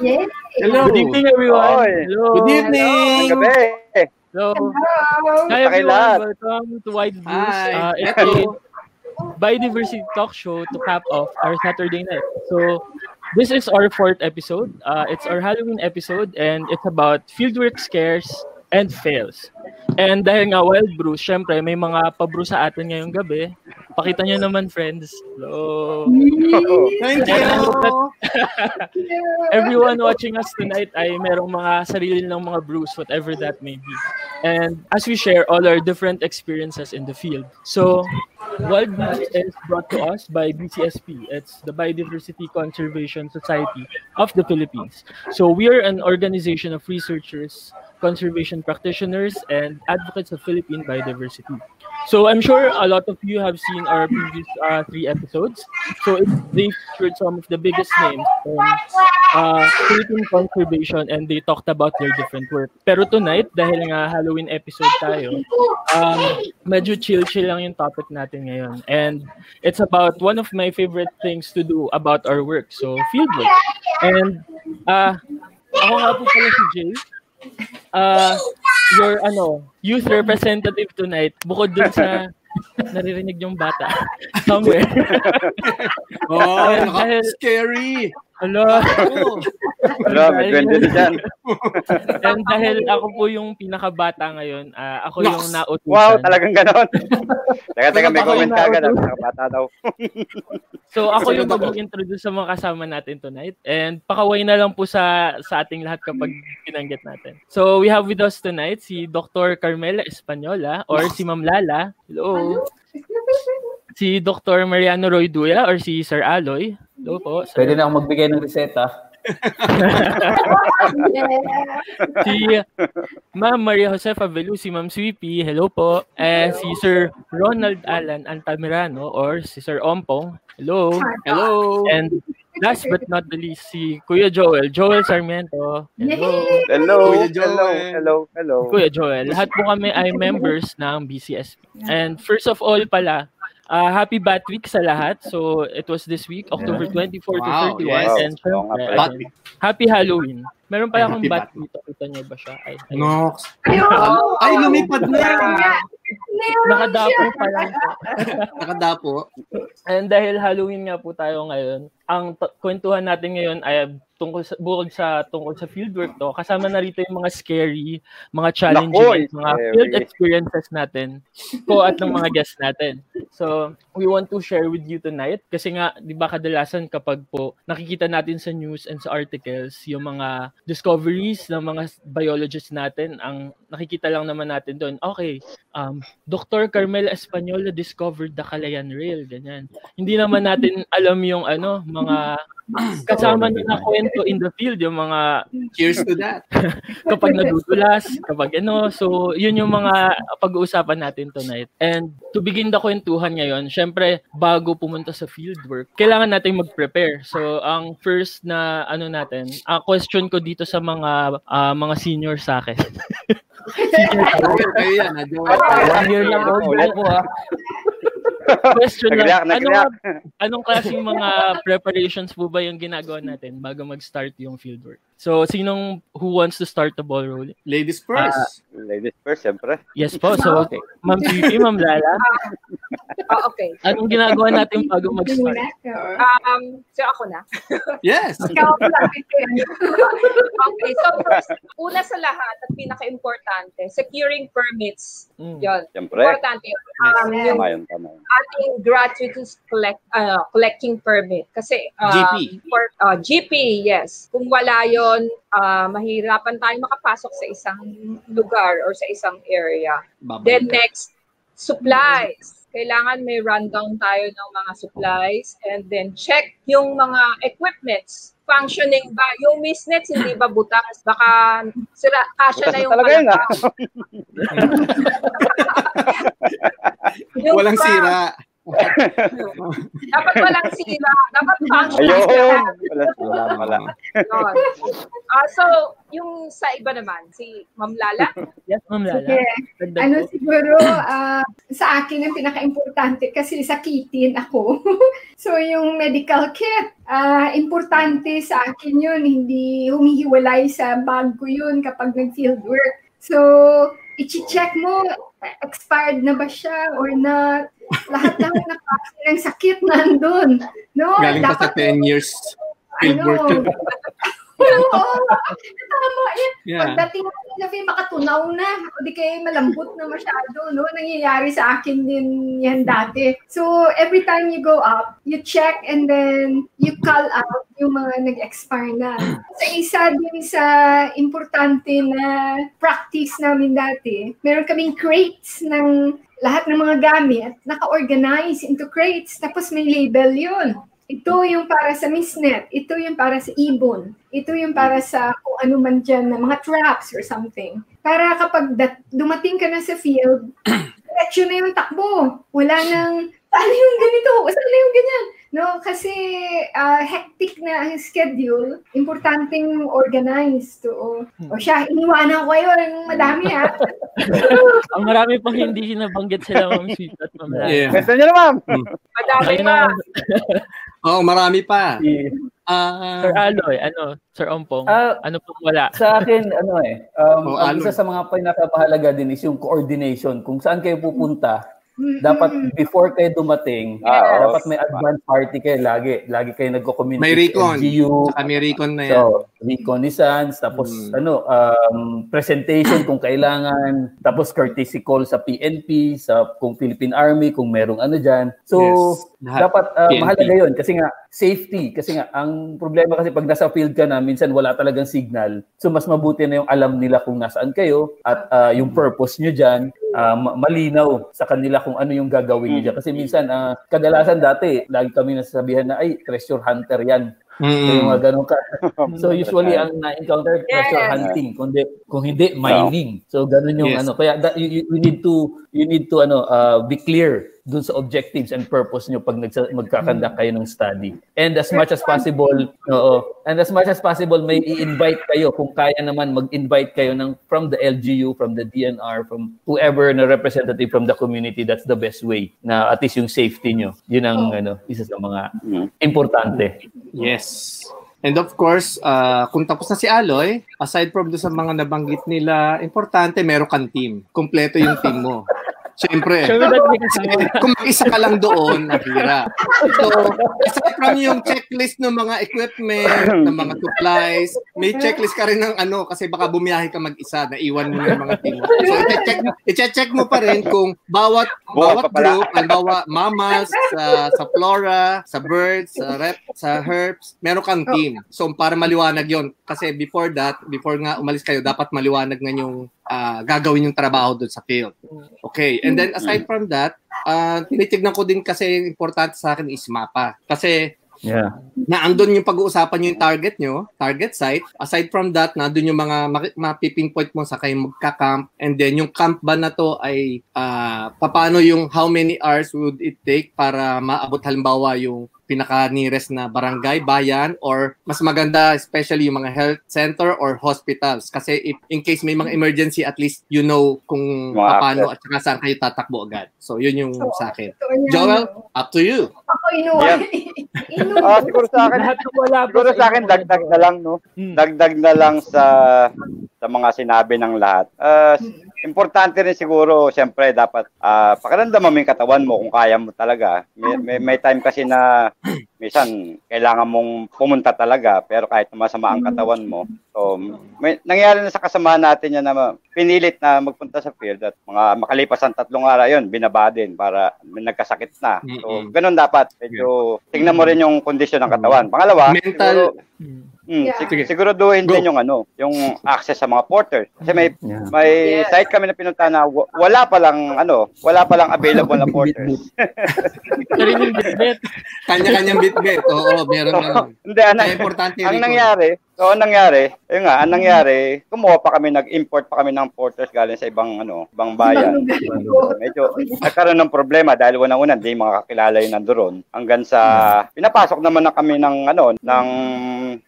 Yay! Hello. Good evening, everyone. Oy. Hello. Good evening. Gabi. Hello. Hello! Hi, everyone. Welcome to Wide Views. Hi. Uh, it's a biodiversity talk show to cap off our Saturday night. So, this is our fourth episode. Uh, it's our Halloween episode, and it's about fieldwork scares and fails. And dahil nga Wild Brew, syempre may mga pabrew sa atin ngayong gabi. Pakita nyo naman, friends. Hello. Thank Hello! everyone watching us tonight ay merong mga sarili ng mga brews, whatever that may be. And as we share all our different experiences in the field. So, Wild Brews is brought to us by BCSP. It's the Biodiversity Conservation Society of the Philippines. So, we are an organization of researchers, conservation practitioners, and advocates of Philippine biodiversity. So I'm sure a lot of you have seen our previous uh, three episodes. So they featured some of the biggest names from uh, Philippine conservation and they talked about their different work. Pero tonight, dahil nga Halloween episode tayo, um, medyo chill-chill lang yung topic natin ngayon. And it's about one of my favorite things to do about our work. So fieldwork. And uh, ako nga po pala si Jay. Uh, your ano, youth representative tonight, bukod dun sa naririnig yung bata somewhere. Oh, Dahil- scary. Hello. Oh, Wala, may na dyan. And dahil ako po yung pinakabata ngayon, ah, ako yung Nox. nautusan. Wow, talagang ganon. teka, teka, may yung comment ka agad. ah. Bata daw. So ako yung mag-introduce sa mga kasama natin tonight. And pakaway na lang po sa sa ating lahat kapag pinanggit natin. So we have with us tonight si Dr. Carmela Española or si Ma'am Lala. Hello. Si Dr. Mariano Roy Duya or si Sir Aloy. Hello po. Sir. Pwede na ako magbigay ng reseta. si Ma'am Maria Josefa Velu, si Ma'am Sweepy, hello po. And si Sir Ronald Alan Altamirano or si Sir Ompong, hello. hello. And last but not the least, si Kuya Joel, Joel Sarmiento, hello. Hello, Kuya hello, Joel. hello, hello. Kuya Joel, lahat po kami ay members ng BCSP. And first of all pala, uh, happy Bat Week sa lahat. So it was this week, October 24 Wow, to 31. yes. And pala. Bat happy Halloween. Meron pa Ay, akong bat Week. dito. Kita niyo ba siya? Ay, ayun. Nox. Ay, lumipad na. Nakadapo pa lang po. Nakadapo. And dahil Halloween nga po tayo ngayon, ang t- kwentuhan natin ngayon ay tungkol sa bukod sa tungkol sa fieldwork to, kasama na rito yung mga scary, mga challenging, Nako, and mga scary. field experiences natin ko at ng mga guests natin. So, we want to share with you tonight kasi nga, 'di ba kadalasan kapag po nakikita natin sa news and sa articles yung mga discoveries ng mga biologists natin, ang nakikita lang naman natin doon, okay, um, Dr. Carmel Española discovered the Calayan Rail, ganyan. Hindi naman natin alam yung ano, mga kasama na kwento in the field, yung mga Cheers to that. kapag nadudulas, kapag ano. So, yun yung mga pag-uusapan natin tonight. And to begin the kwentuhan ngayon, syempre, bago pumunta sa fieldwork, kailangan natin mag-prepare. So, ang first na ano natin, ang question ko dito sa mga ah, mga senior sa akin. Joel, kayo yan, ha, Joel. One year lang old ako ah. question lang. Ano, nag-react. anong klaseng mga preparations po ba yung ginagawa natin bago mag-start yung fieldwork? So, sinong who wants to start the ball rolling? Ladies first. Ladies first, siyempre. Yes po. So, Ma'am Pipi, Ma'am Lala, Ah, okay. anong ginagawa natin bago mag-start? Um, so ako na. yes. Ikaw. Okay, so first, una sa lahat at pinaka-importante, securing permits. Mm. Yon. Siyempre. Importante. yun. Um, yung Tama yun, tama yun. ating gratuitous collect, uh, collecting permit. Kasi, um, GP. For, uh, GP, yes. Kung wala yon uh, mahirapan tayo makapasok sa isang lugar or sa isang area. Babalik Then ka. next, supplies. Kailangan may rundown tayo ng mga supplies and then check yung mga equipments. Functioning ba? Yung misnets hindi ba butas? Baka sira, kasya na Butas yung talaga yun, ah. Yung Walang pump, sira. Dapat walang sira. Dapat function. Ayun. Wala sila. Yun. Ah, so, yung sa iba naman, si Ma'am Lala. Yes, Ma'am Lala. Sige. Ano siguro, ah, sa akin ang pinaka-importante kasi sakitin ako. so yung medical kit, ah, importante sa akin yun. Hindi humihiwalay sa bag ko yun kapag nag-field work. So, i-check mo, expired na ba siya or not. Lahat lang na klase ng sakit nandun. No? Galing pa sa Dapat 10 years field ano, tama yan. Yeah. Pagdating na feel makatunaw na, o di kaya malambot na masyado, no? Nangyayari sa akin din yan dati. So, every time you go up, you check and then you call out yung mga nag-expire na. Sa isa din sa importante na practice namin dati, meron kaming crates ng lahat ng mga gamit, naka-organize into crates, tapos may label yun. Ito yung para sa misnet, ito yung para sa ibon, ito yung para sa kung ano man dyan na mga traps or something. Para kapag dat- dumating ka na sa field, diretso na yung takbo. Wala nang, paano yung ganito? Saan na yung ganyan? No, kasi ah, hectic na ang schedule, importanteng organized. O, o siya, iniwanan ko kayo ng madami ha. Ang marami pang hindi nabanggit sila, Ma'am Sweet at Ma'am. Yeah. Question nyo na, ma'am. Madami Ayun pa. Oo, marami pa. Si- Ah, Sir Aloy, ano, Sir Ompong, Ah, ano pong wala? sa akin, ano eh, um, Oh, ang Alon. isa sa mga pinakamahalaga din is yung coordination. Kung saan kayo pupunta. Dapat before kayo dumating, Ah, dapat may advance party kayo lagi. Lagi kayo nagko-communicate. May recon. LGU, saka may recon na yan. So, reconnaissance, tapos Mm. ano, um, presentation kung kailangan, tapos courtesy call sa PNP, sa kung Philippine Army, kung merong ano dyan. So, Yes. Dapat uh, PNP. mahalaga yun kasi nga, safety. Kasi nga, ang problema kasi pag nasa field ka na, minsan wala talagang signal. So, mas mabuti na yung alam nila kung nasaan kayo at uh, yung purpose nyo dyan, uh, ma- malinaw sa kanila kung ano yung gagawin nyo dyan. Kasi minsan, uh, kadalasan dati, lagi kami nasasabihan na, ay, treasure hunter yan. So, yung Mm. mga ganun ka. so, usually, ang na-encounter, treasure Yes. hunting. Kung, di, kung hindi, mining. So, ganun yung Yes. ano. Kaya, that, you, you- you need to, you need to, ano, uh, be clear dun sa objectives and purpose nyo pag nagsa- magkakandak kayo ng study. And as much as possible, oo, and as much as possible, may i-invite kayo kung kaya naman mag-invite kayo ng from the LGU, from the DNR, from whoever na representative from the community, that's the best way na at least yung safety nyo. Yun ang ano, isa sa mga Mm. importante. Yes. And of course, ah, kung tapos na si Aloy, aside from do sa mga nabanggit nila, importante meron kang team. Kompleto yung team mo. Siyempre. Kung mag-isa ka lang doon, nahira. So, aside from yung checklist ng mga equipment, ng mga supplies, may checklist ka rin ng ano, kasi baka bumiyahe ka mag-isa, naiwan mo yung mga team. So, i-check, i-check mo pa rin kung bawat Buha bawat group, halimbawa mammals, sa, sa flora, sa birds, sa rep, sa herbs, meron kang team. So, para maliwanag yon Kasi before that, before nga umalis kayo, dapat maliwanag nga yung ah, gagawin yung trabaho doon sa field. Okay. And then aside from that, uh, tinitignan ko din kasi importante sa akin is mapa. Kasi Yeah. na andun yung pag-uusapan nyo yung target nyo, target site. Aside from that, na andun yung mga mapipinpoint mo sa kayo magka-camp. And then yung camp ba na to ay ah, paano yung how many hours would it take para maabot halimbawa yung pinaka-nearest na barangay, bayan, or mas maganda especially yung mga health center or hospitals. Kasi if, in case may mga emergency, at least you know kung Mga paano at saka saan kayo tatakbo agad. So yun yung sa akin. Joel, up to you. Ako inuwan. inuwan. Ah, siguro sa akin, siguro sa akin, dagdag na lang, no? Hmm. Dagdag na lang sa sa mga sinabi ng lahat. Ah, importante rin siguro, siyempre, dapat ah, pakiramdaman mo yung katawan mo kung kaya mo talaga. May, may, may time kasi na minsan kailangan mong pumunta talaga pero kahit masama ang katawan mo. So, may, nangyari na sa kasama natin yan na pinilit na magpunta sa field at mga makalipas ang tatlong araw yun, binaba din para may nagkasakit na. So, ganun dapat. Medyo tingnan mo rin yung kondisyon ng katawan. Pangalawa, Mental- siguro, Hmm. Mm, Yeah. sig- siguraduhin Go. din yung ano, yung access sa mga porters. Kasi may Yeah. may Yes. site kami na pinunta na wa- wala pa lang ano, wala pa lang available na bitbit. Kanya-kanyang bit-bit. Oo, meron So, naman. hindi, ang, ang nangyari, so ang nangyari, yun nga, ang nangyari, kumuha pa kami, nag-import pa kami ng porters galing sa ibang ano, ibang bayan. Medyo nagkaroon ng problema dahil unang-una hindi mga kakilala yung nandoon. Hanggang sa pinapasok naman na kami ng ano ng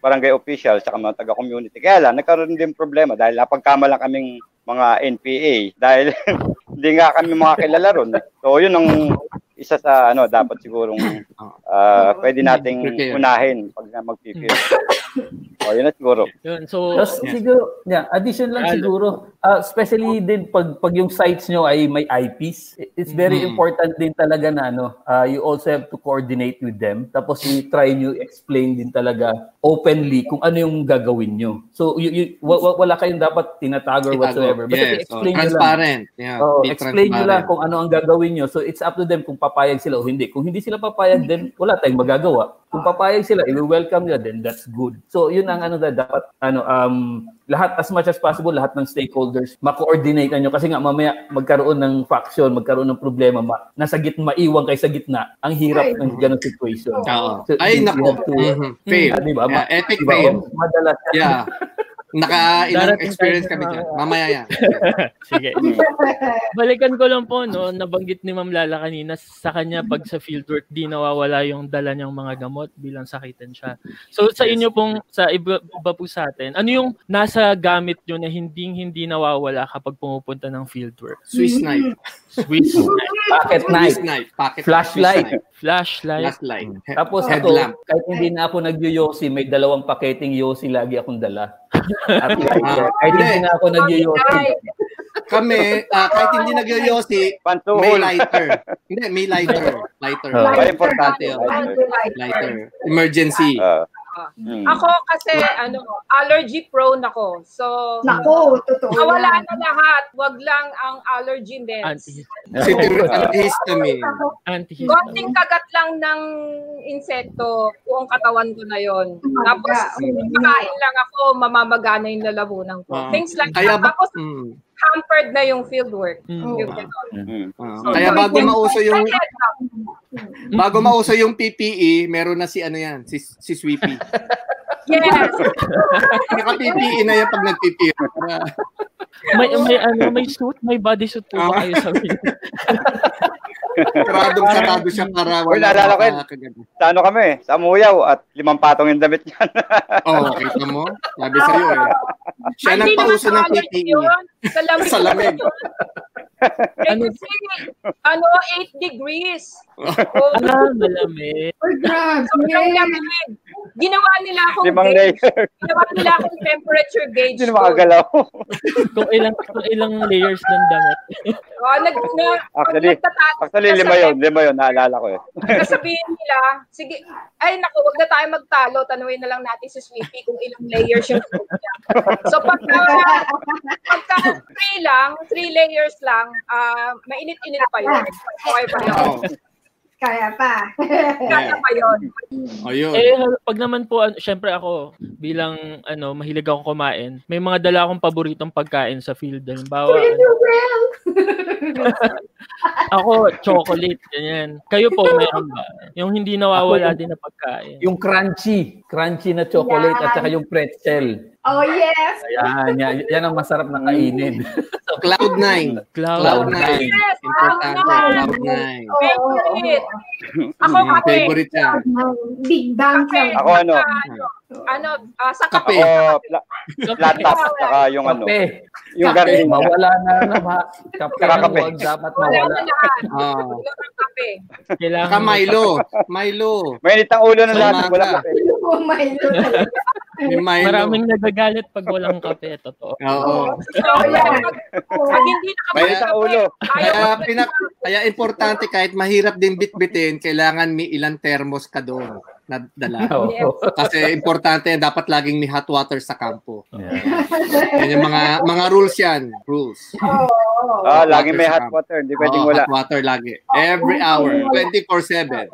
barangay official sa mga taga-community. Kaya lang nagkaroon din problema dahil napagkama lang kaming mga NPA dahil hindi nga kami mga kilala ron. So yun ang isa sa ano dapat sigurong ah, pwede nating unahin pag mag-PPL. So yun na siguro. Yun. So, Tapos siguro, yeah, addition lang siguro, uh, especially din pag pag yung sites nyo ay may IPs, it's very Mhm. important din talaga na ano, uh, you also have to coordinate with them. Tapos i-try nyo explain din talaga openly kung ano yung gagawin nyo. So you, you, wa- wa- wala kayong dapat tinatag or whatsoever. Basta Yes. Oh, explain nyo lang. transparent. Yeah. Oh, explain nyo lang transparent. kung ano ang gagawin nyo. So it's up to them kung papayag sila o hindi. Kung hindi sila papayag, then wala tayong magagawa. Kung papayag sila, i-welcome nila, then that's good. So yun ang ano na dapat, ano, um, lahat as much as possible, lahat ng stakeholders, ma-coordinate nyo. Kasi nga mamaya magkaroon ng faction, magkaroon ng problema, ma- nasa gitna, maiwan kay sa gitna. Ang hirap Right. ng ganong situation. Oo. So, Ay, to- Mhm. Fail. Yeah, epic Diba? fail. Oh, Madalas. Yeah. Naka ilang experience kami sa dyan. Mamaya yan. sige. Balikan ko lang po, no, nabanggit ni Ma'am Lala kanina, sa kanya pag sa fieldwork, di nawawala yung dala niyang mga gamot bilang sakitan siya. So sa inyo pong, sa iba, iba po sa atin, ano yung nasa gamit nyo na hindi hindi nawawala kapag pumupunta ng fieldwork? Swiss knife. Swiss knife, Pocket Swiss knife. knife. Pocket Flashlight. Swiss knife. flashlight, Flashlight. Tapos ako, headlamp. kahit hindi na ako nag-yosi, may dalawang paketing yosi lagi akong dala. At lighter. kahit hindi na ako nag-yosi. Kami, ah, kahit hindi nagyoyosi, may lighter. Hindi, may lighter. Lighter. Ay, importante. oh. Lighter. Lighter. Emergency. Mm. Ako kasi ano, allergy prone ako. So Nako, totoo Nawala na lahat. Wag lang ang allergy meds. antihistamine. anti Konting kagat lang ng insekto, buong katawan ko na yon. Tapos, makain lang ako, mamamagana yung lalamunan ko. Ah. Things like Kaya that. ba, Tapos, mm, hampered na yung fieldwork. Mm. Yung ganon. Mm. ah, So, kaya bago yung- mauso yung bago mauso yung PPE, meron na si ano yan, si si Sweepy. Yes. Naka-PPE na yan pag nag-PPE. Para- may may ano, may suit, may bodysuit po ba kayo sa Karadong sarado siya para Uy, naalala ko yun. Sa ano kami, sa Muyaw at limang patong yung damit niyan. Oh, kita mo? Sabi sa'yo eh. Siya hindi nagpauso naman ng PPE. yun. Sa lamig. Sa lamig. Kasi, ano, 8 degrees. Oh, Ah, malamig. Uy, grabe. sobrang lamig. Ginawa nila akong Limang gauge. layer. Ginawa nila akong temperature gauge. Hindi makagalaw. Kung ilang kung ilang layers ng damit. Oh, nag, na, Actually, nagtata- Actually, lima yun. Lima yun. Naalala ko eh. Sasabihin nila, sige, ay naku, wag na tayo magtalo, tanungin na lang natin si Sweepy kung ilang layers yung suit niya. So pagka, pagka three lang, three layers lang, ah mainit-init pa yun. Okay pa yun. Kaya pa. Kaya pa yun. oh yun. Eh pag naman po ano, syempre ako bilang ano mahilig ako kumain, may mga dala akong paboritong pagkain sa field. Halimbawa, ano, well. ako chocolate ganyan. Kayo po meron ba? Yung hindi nawawala Ako, din na pagkain. Yung crunchy, crunchy na chocolate at saka yung pretzel. Oh, yes. Yan, yan, yan ang masarap na kainin. Cloud9. Cloud. Cloud9. Yes, Importante. Cloud9. Cloud9. Oo, oo, Favorite. oo. Ako kape. Favorite niya. Big Bang Kape. siya. Ako ano, Ano, ah, sa Kape. Ako, pla- top. Saka yung ano, Kape. yung Kape. garlic. Mawala na naman. Kape Saka kape. dapat Wala mawala. na lahat. Ah. Wala ng kape. Kailangan Saka Milo. Milo. Mainit ang ulo ng lahat. Wala kape. Oh, my Lord. May Milo. Maraming nagagalit pag walang kape, totoo. Oo. So, yan. pag, hindi nakapag Kaya- ulo. Kaya pinak kaya importante kahit mahirap din bitbitin, kailangan may ilang thermos ka doon na dala. Yes. Kasi importante dapat laging may hot water sa kampo. Yeah. Yan yung mga mga rules yan, rules. Oo. Ah, laging may hot water. Hindi pwedeng Oo, wala. Hot water lagi. Every hour, 24/7.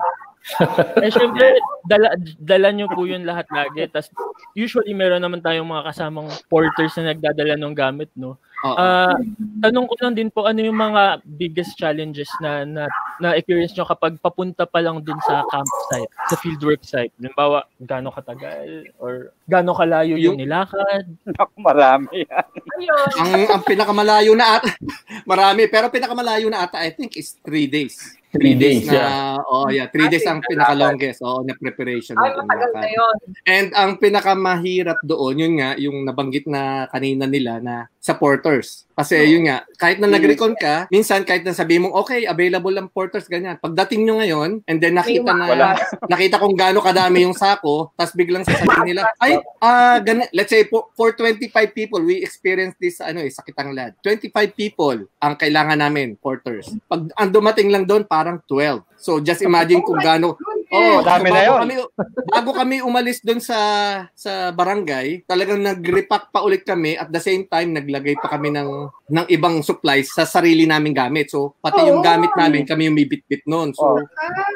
eh, syempre, dala, dala nyo po yun lahat lagi. Tapos, usually, meron naman tayong mga kasamang porters na nagdadala ng gamit, no? Ah, tanong ko lang din po, ano yung mga biggest challenges na na, na experience nyo kapag papunta pa lang dun sa campsite, sa fieldwork site? Halimbawa, gaano katagal or gaano kalayo yung Yung- nilakad? Naku, marami yan. Ang, ang pinakamalaya na ata, marami, pero pinakamalaya na ata, I think, is three days. Three days, na, yeah. oh yeah, three Ah, days ang pinaka-longest, oo, na preparation. Ay, natin matagal na yun. And ang pinakamahirap doon, yun nga, yung nabanggit na kanina nila na supporters. Kasi yun nga, kahit na nag-recon ka, minsan kahit na sabi mong, okay, available ang porters, ganyan. Pagdating nyo ngayon, and then nakita na, Wala. nakita kung gaano kadami yung sako, tapos biglang sasabihin nila, ay, ah, gani, let's say, for, for 25 people, we experience this, ano eh, sa Kitanglad. 25 people ang kailangan namin, porters. Pag ang dumating lang doon, parang 12. So, just imagine kung gaano, Oh, Dami bago na yun. Kami, bago kami umalis doon sa sa barangay, talagang nag-repack pa ulit kami at the same time naglagay pa kami ng ng ibang supplies sa sarili naming gamit. So pati yung Oo. gamit namin kami yung bibit-bit noon. So Oh.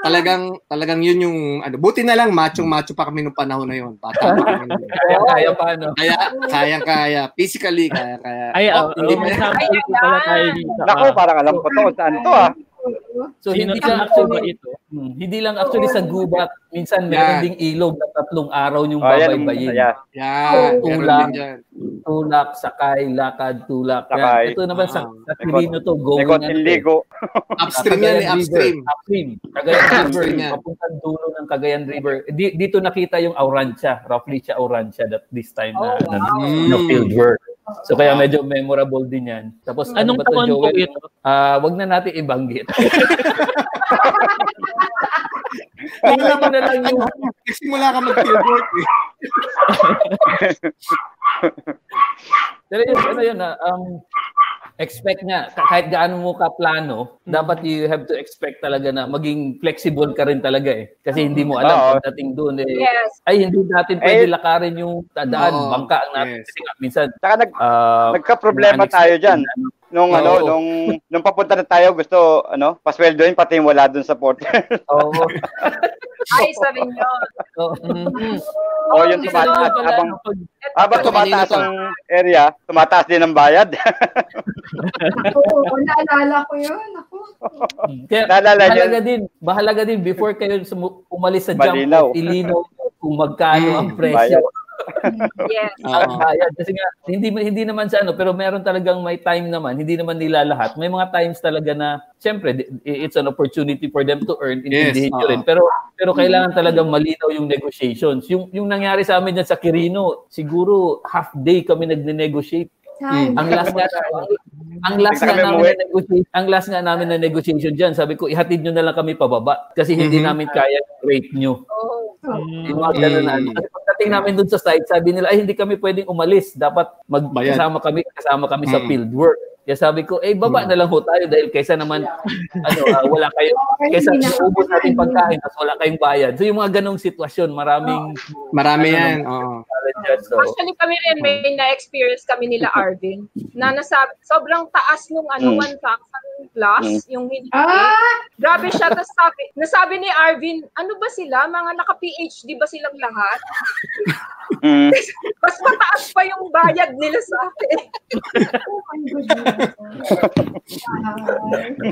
talagang talagang yun yung ano, buti na lang macho-macho pa kami nung panahon na yun. Bata pa kami. Kaya, kaya pa, ano. Kaya kayang kaya physically kaya kaya. Ay, Oh, oh, hindi may pa- sample pala tayo dito. Ah, parang alam ko to. Saan to ah? So, hindi Sino lang sino ba actually, ito? Hmm, hindi lang actually sa gubat. Minsan meron Yan. ding ilog na tatlong araw yung Oh, yan. babaybayin. Yeah. Yan, meron Tulak. Tulak, sakay, lakad, tulak. Yan. Sakay. Ito naman sa, Ah. sa Quirino to, May going konting ano to, ligo. Upstream yan eh, upstream. River. Upstream. Cagayan River. Papuntang dulo ng Cagayan River. Di- dito nakita yung Aurantia. Roughly siya Aurantia that this time na, Oh, na, wow. na field work. So kaya medyo memorable din yan. Tapos Anong ano ba to, taon po ito? Ah, wag na natin ibanggit. Tingnan mo na lang yung Nagsimula ka mag-fieldwork eh. Pero yun, ano yun, ah, um, expect nga, ka- kahit gaano mo ka plano, dapat you have to expect talaga na maging flexible ka rin talaga eh. Kasi hindi mo alam Oo. pagdating doon eh. Yes. Ay, hindi natin pwede Eh, lakarin yung daan, oo, bangka ang natin. yes. Kasi nga, minsan, Tsaka nag, ah, nagka-problema tayo dyan. na, ano. Nung Oo. ano, nung nung papunta na tayo, gusto ano, pasweldoin pati yung wala dun sa porter. Oo. Ay, isa rin yun. Oo. Mhm. o yung tumataas habang ano, habang tumataas ang area, tumataas din ang bayad. Oo, naalala ko yun. Ako. kaya, Naalala niyo? mahalaga din, mahalaga din before kayo umalis sa jump ilinaw kung magkano Mm, ang presyo. bayad. Yes. bayad. Kasi nga, hindi, hindi naman sa ano, pero meron talagang may time naman, hindi naman nila lahat. May mga times talaga na, syempre, di- it's an opportunity for them to earn, intindihin nyo oo. rin. Pero, pero kailangan talagang malinaw yung negotiations. Yung, yung nangyari sa amin dyan sa Quirino, siguro half day kami nagne-negotiate. Ay, Ang last nga, ang, last nga namin na negotiation, ang last nga namin na negotiation diyan, sabi ko ihatid niyo na lang kami pababa kasi hindi Mhm. namin kaya yung rate niyo. Oh. Yung mga ganun na. Mm. Kasi pagdating namin dun sa site, sabi nila, ay hindi kami pwedeng umalis. Dapat magkasama kami, kasama kami sa Mm. field work. Kaya sabi ko, eh baba na lang ho tayo dahil kaysa naman ano, ah, wala kayo kaysa ubos natin pagkain tapos wala kayong bayad. So yung mga ganong sitwasyon, maraming Marami Ano yan. Oo. So, Actually, kami rin may na-experience kami nila Arvin na nasabi, sobrang taas nung ano, Mm. 1,000 plus yung hindi. Ah, Grabe siya. Tapos sabi, nasabi ni Arvin, ano ba sila? Mga naka-PhD ba silang lahat? Mm. Mas mataas pa yung bayad nila sa akin. oh my goodness.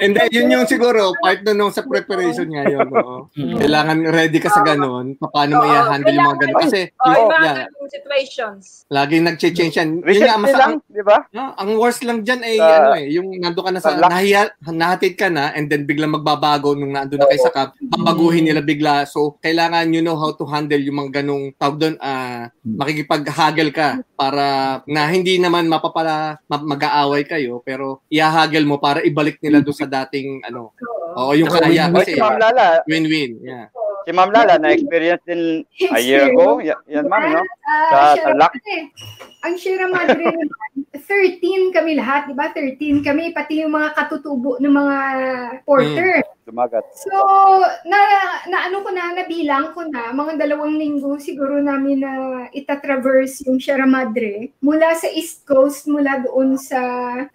And then, yun yung siguro, part na nung sa preparation nga yun. Oo. Kailangan ready ka sa ganun. Paano mo Oo, i-handle yung mga ganun. Kasi, Oh, yun, yung yeah, situations. laging nag-change yan. Yun nga, mas, lang, ang, di ba? ah, ang worst lang dyan ay, Sa- ano eh, yung nando ka na sa, nahiya, nahatid ka na, and then biglang magbabago nung nando na kayo sa camp, babaguhin nila bigla. So, kailangan you know how to handle yung mga ganung, tawag doon, ah, makikipag-haggle ka para na hindi naman mapapala, ma- mag-aaway kayo, pero ihahaggle mo para ibalik nila doon sa dating, ano, oo, yung kaya. Kasi, win-win. Yeah. Si Ma'am Lala, na-experience din a year ago. Yan, yan ma'am, no? Ah, Sa Tarlac. Ang Sierra Madre naman, 13 kami lahat, di ba? 13 kami, pati yung mga katutubo ng mga porter. Tumagat. So, na, na ano ko na, nabilang ko na, mga dalawang linggo siguro namin na itatraverse yung Sierra Madre mula sa East Coast, mula doon sa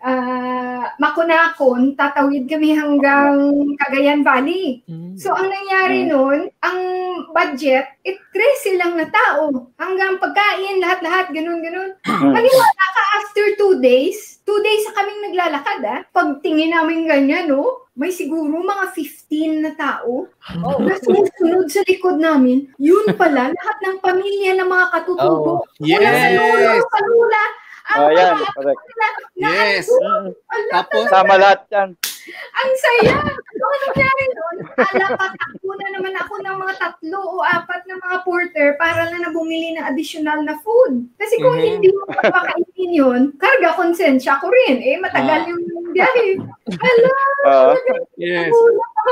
ah, Makunakon, tatawid kami hanggang Cagayan Valley. Mm. So, ang nangyari nun, ang budget, it 13 lang na tao. Hanggang pagkain, lahat-lahat, ganun-ganun. Maniwala ka, after two days, two days sa kaming naglalakad, ah. Pagtingin namin ganyan, no? May siguro mga 15 na tao Oh. na sumusunod sa likod namin. Yun pala, lahat ng pamilya ng mga katutubo. Oh, Mula sa lolo, yes. Oh, yan, correct. na, na Yes. Tapos, Sama lahat yan. ang saya! Ano nangyari doon? Alapatakbo na naman ako ng mga tatlo o apat na mga porter para lang na bumili ng additional na food. Kasi kung Mhm. hindi mo mapakainin yun, karga konsensya ko rin. Eh, matagal Ah. yung biyahe. Ala, Oo. yes. nagulat ako.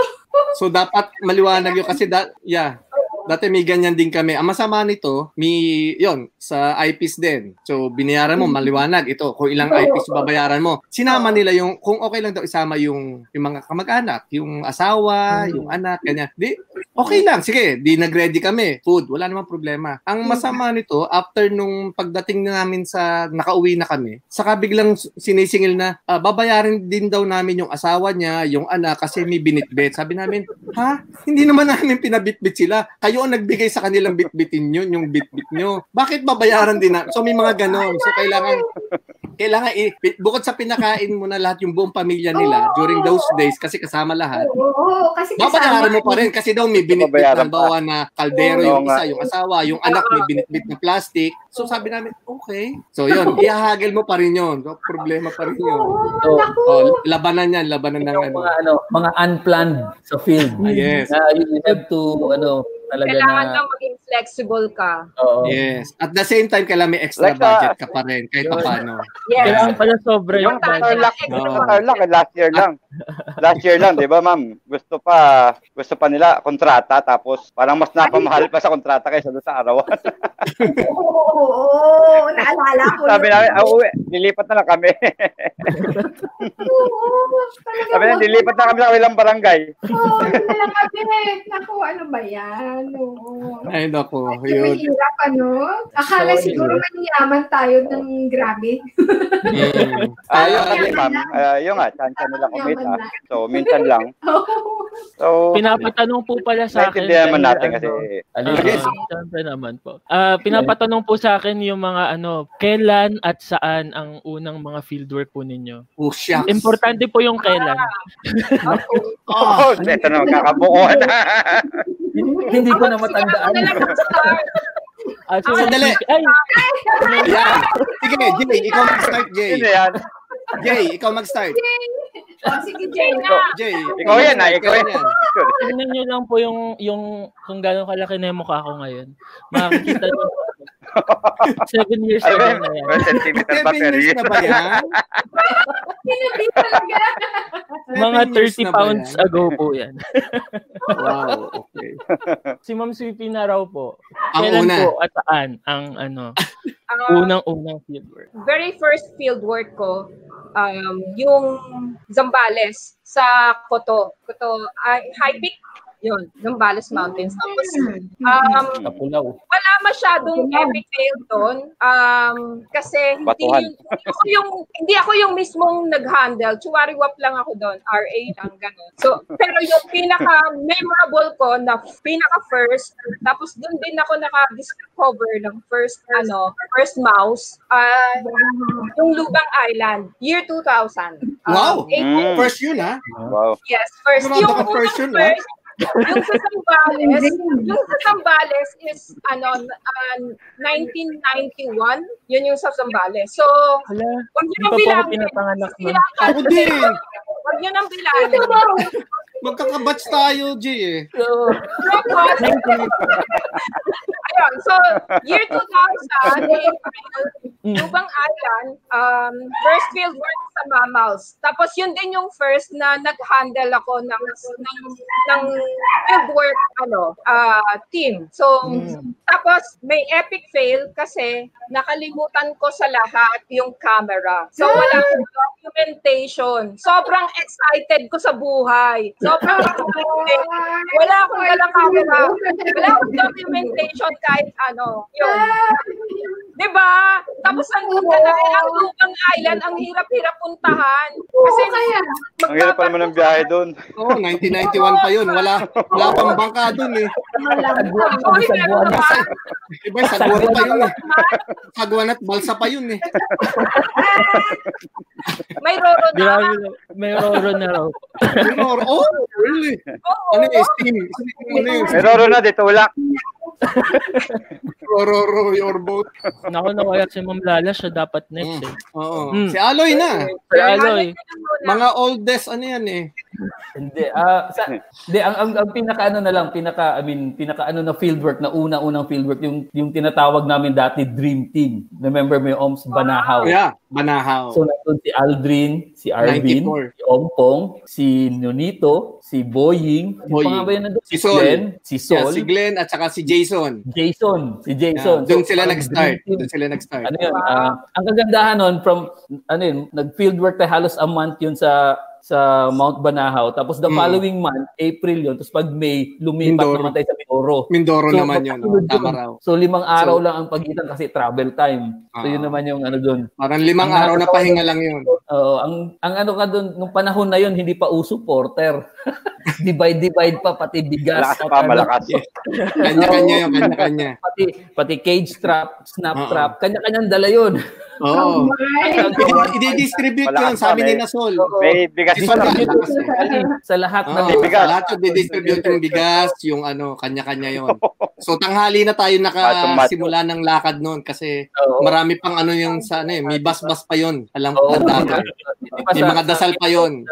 So dapat maliwanag yun kasi da, yeah, dati may ganyan din kami. Ang masama nito, may yon sa IPs din. So binayaran mo maliwanag ito kung ilang IPs babayaran mo. Sinama nila yung kung okay lang daw isama yung yung mga kamag-anak, yung asawa, yung anak, ganyan. Di okay lang. Sige, di nag-ready kami. Food, wala namang problema. Ang masama nito, after nung pagdating namin sa nakauwi na kami, saka biglang sinisingil na ah, babayaran din daw namin yung asawa niya, yung anak kasi may binitbit. Sabi namin, ha? Hindi naman namin pinabitbit sila. Kayo ang nagbigay sa kanilang bitbitin yun, yung bitbit nyo. Bakit babayaran din na? So may mga ganon. So kailangan kailangan i- bukod sa pinakain mo na lahat yung buong pamilya nila Oo. during those days kasi kasama lahat. Oo, oo, kasi Babayaran mo kasama- pa rin kasi daw may binitbit na bawa na kaldero Oo yung isa, yung asawa, yung anak may binitbit na plastic. So sabi namin, okay. So yun, ihahagil mo pa rin yun. So, problema pa rin yun. So. Oh, labanan yan, labanan ng ano. mga ano, mga unplanned sa field. Yes. Na you have to ano talaga Kailangan na lang maging flexible ka. oo. Yes. At the same time, kailangan may extra Like sa- budget ka pa rin, kahit pa paano. Yes. Kailangan pala sobra yung budget. Tarlac, yung Tarlac, last year lang. Last year lang, di ba ma'am? Gusto pa, gusto pa nila kontrata, tapos parang mas napamahal pa sa kontrata kaysa doon sa arawan. Oo, oo, oo, naalala ko. Sabi namin, ah, uwi, lilipat na lang kami. Oo, talaga Sabi namin, lilipat na kami sa ilang barangay. Oo, na lang kami. Naku, ano ba yan? Oo. Ay, naku. Medyo Yun. mahirap, ano? Akala Sorry. siguro manyaman tayo ng grabe. Mm. Ah, yung Ah, kasi ma'am, ah, yung nga, chance nila kumita. So, minsan lang. So, Pinapatanong po pala sa akin. naintindihan naman dahil natin ano, kasi Ano Ah, yun? Siyempre naman po. Ah, pinapatanong po sa akin yung mga ano, kailan at saan ang unang mga fieldwork po ninyo. Oh, shucks. Importante po yung kailan. Oo, oh, ito na kakabukuhan. Hindi ko na matandaan. na mag-start. Ah, so, Sandali. Ay, Yan. Sige, Jay, ikaw mag-start, Jay. Sino yan? Jay, ikaw mag-start. Oh, sige, Jay. Ikaw. Jay. Ikaw yan, ah, ikaw yan. tingnan nyo lang po yung, yung kung gano'ng kalaki na yung mukha ko ngayon. Makikita nyo. Seven years ago na yan. Well, centimeter pa Seven per years year. na ba yan? Hindi talaga. Mga Seven years 30 na ba pounds ago po yan. Wow, okay. Si Ma'am Sweetie na raw po. Ang Kailan una. po at saan ang ano, Ang unang-unang fieldwork? very first field work ko, um, yung Zambales sa Koto. Koto, ay, High Peak, yun, Zambales Mountains. Tapos, um, Kapulaw. wala masyadong epic fail doon um, kasi hindi, yun, hindi ako yung hindi ako yung mismong nag-handle. Chuwariwap lang ako doon, RA lang ganun. So, pero yung pinaka memorable ko na pinaka first, tapos doon din ako naka-discover ng first ano, first mouse, ah yung Lubang Island, year 2000. Um, Wow. eight- Mm. First yun, ha? Wow. Yes, first. Yung first unang yun, ah. first, yung sa Zambales, yung sa Zambales is ano uh, 1991, yun yung sa Zambales. So, Hala, wag niyo hindi nang pa po ako bilangin. Ako din. Wag niyo nang bilangin. Magkakabatch tayo, Jay, eh. Tapos, ayun, so, year 2000, April, Mm. Lubang Island, um, first field work sa mammals. Tapos yun din yung first na nag-handle ako ng ng, ng field work ano, ah, team. So, tapos may epic fail kasi nakalimutan ko sa lahat yung camera. So wala akong documentation. Sobrang excited ko sa buhay. Excited. Wala akong dalang camera. Wala akong documentation kahit ano. Yun. Di ba? Tapos ang na eh, ang Lubang Island, ang hirap-hirap puntahan. Kasi kaya. Ang hirap pa naman ng biyahe doon. Oo, 1991 pa yun. Wala, wala pang bangka dun eh. Sagwan pa Uy, sa meron buwan. ba? Diba, sagwan pa yun eh. Sagwan at balsa pa yun eh. May roro na. Grabe, may roro na raw. Minor. Oh, really? Oo. Ano eh, steam? Steam, Ano yun? Pero ro na, dito wala. Row, row your boat. Naku, nawala si Ma'am Lala, siya dapat next eh. Oo. Mm. Si Aloy na. Si Aloy. Mga oldest, ano yan eh. Hindi, ah, sa, hindi, ang, ang, ang pinaka ano na lang, pinaka, I mean, pinaka ano na fieldwork, na una-unang fieldwork, yung, yung tinatawag namin dati Dream Team. Remember mo yung OMS Banahaw? Yeah, Banahaw. So, nandun si Aldrin, si Arvin, 94. si Ompong, si Nonito, si Boying, si Boying. pa nga ba yun nandun? Si Sol. Glenn, si Yeah, Sol, si Glenn at saka si Jason. Jason, si Yeah, Jason. doon So, sila parang nag-start. Doon sila nag-start. Ano yun? ah, ang kagandahan nun, from, ano yun, nag-fieldwork tayo halos a month yun sa sa Mount Banahaw. Tapos the Mm. following month, April yun. Tapos pag May, lumipat Mindoro. naman tayo sa Mindoro. Mindoro So, naman yun. oh, magkasunod Tama raw. So limang araw So- lang ang pagitan kasi travel time. So Ah. yun naman yung ano doon. Parang limang Ang araw na pahinga lang yun. Oo, ang ang ano ka doon nung panahon na yun hindi pa uso porter. divide divide pa pati bigas. Malakas at pa, ano, malakas. Kanya-kanya yung kanya-kanya. Pati pati cage trap, snap Oo. trap, kanya-kanyang dala yun. Oo. I- I-distribute yun, sabi ni. Nasol. May bigas lang. malakas eh. Ali, sa lahat ng bigas. lahat yung didistribute yung bigas, yung ano, kanya-kanya yon. So tanghali na tayo nakasimula ng lakad noon kasi Oo. marami pang ano yung sa ano eh, may bas-bas pa yon. Alam ko ba May sa- mga dasal pa yon.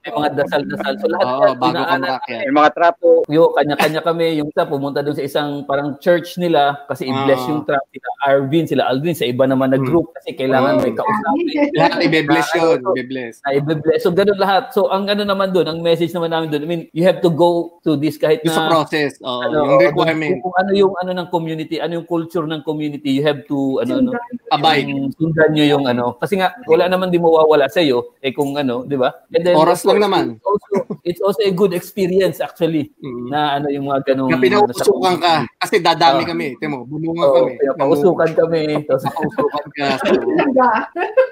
May mga dasal-dasal. So lahat Oo, bago ka makakyat. May mga trap. Yo, kanya-kanya kami. Yung isa pumunta doon sa isang parang church nila kasi i-bless Ah. yung trap. Sila Arvin, sila Alvin, sa iba naman na group kasi kailangan Oh. may kausapin. Lahat ibe-bless yun, ibe-bless. Na i-bless. So ganun lahat. So ang ano naman doon, ang message naman namin doon, I mean, you have to go to this kahit Yung sa na process, ano, yung requirement, ano yung ano ng community, ano yung culture ng community, you have to ano ano abide. yung sundan nyo yung ano. Kasi nga, wala naman di mawawala sa iyo eh kung ano, di ba? And then, Oras lang naman. It's also, it's also a good experience actually Mm. na ano yung mga ganung Na pinausukan ka. Kasi dadami Oo. kami. Timo, bumunga Oo, kami. kaya pausukan kami. Pausukan ka. So,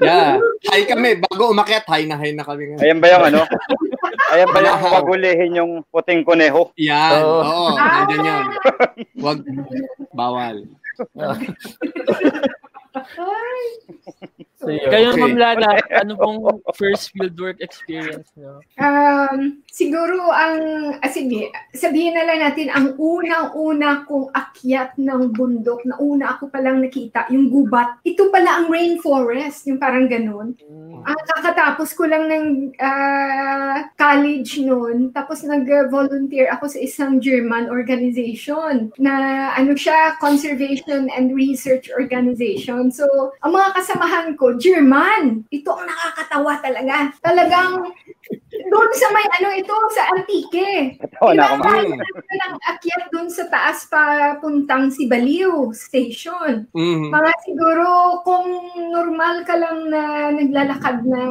yeah. Hi kami. Bago umakyat, hi na hi na kami. nga. Ayan ba yung ano? Ayan ba yung pagulihin yung puting kuneho? Yan. Oo. Oo, nandyan yun. Wag, bawal. so, yun. Kayo, Okay. Ma'am Lala, ano pong first fieldwork experience nyo? Um, siguro ang, ah, sige, sabihin na lang natin, ang unang-una kong akyat ng bundok, na una ako palang nakita, yung gubat. Ito pala ang rainforest, yung parang ganun. Ah, kakatapos ko lang ng ah, college noon, tapos nag-volunteer ako sa isang German organization na ano siya, conservation and research organization. So, ang mga kasamahan ko, German. Ito ang nakakatawa talaga. Talagang doon sa may ano ito, sa Antique. Mm. ko lang akyat doon sa taas pa puntang si Baliw Station. Mhm. Mga siguro kung normal ka lang na naglalakad na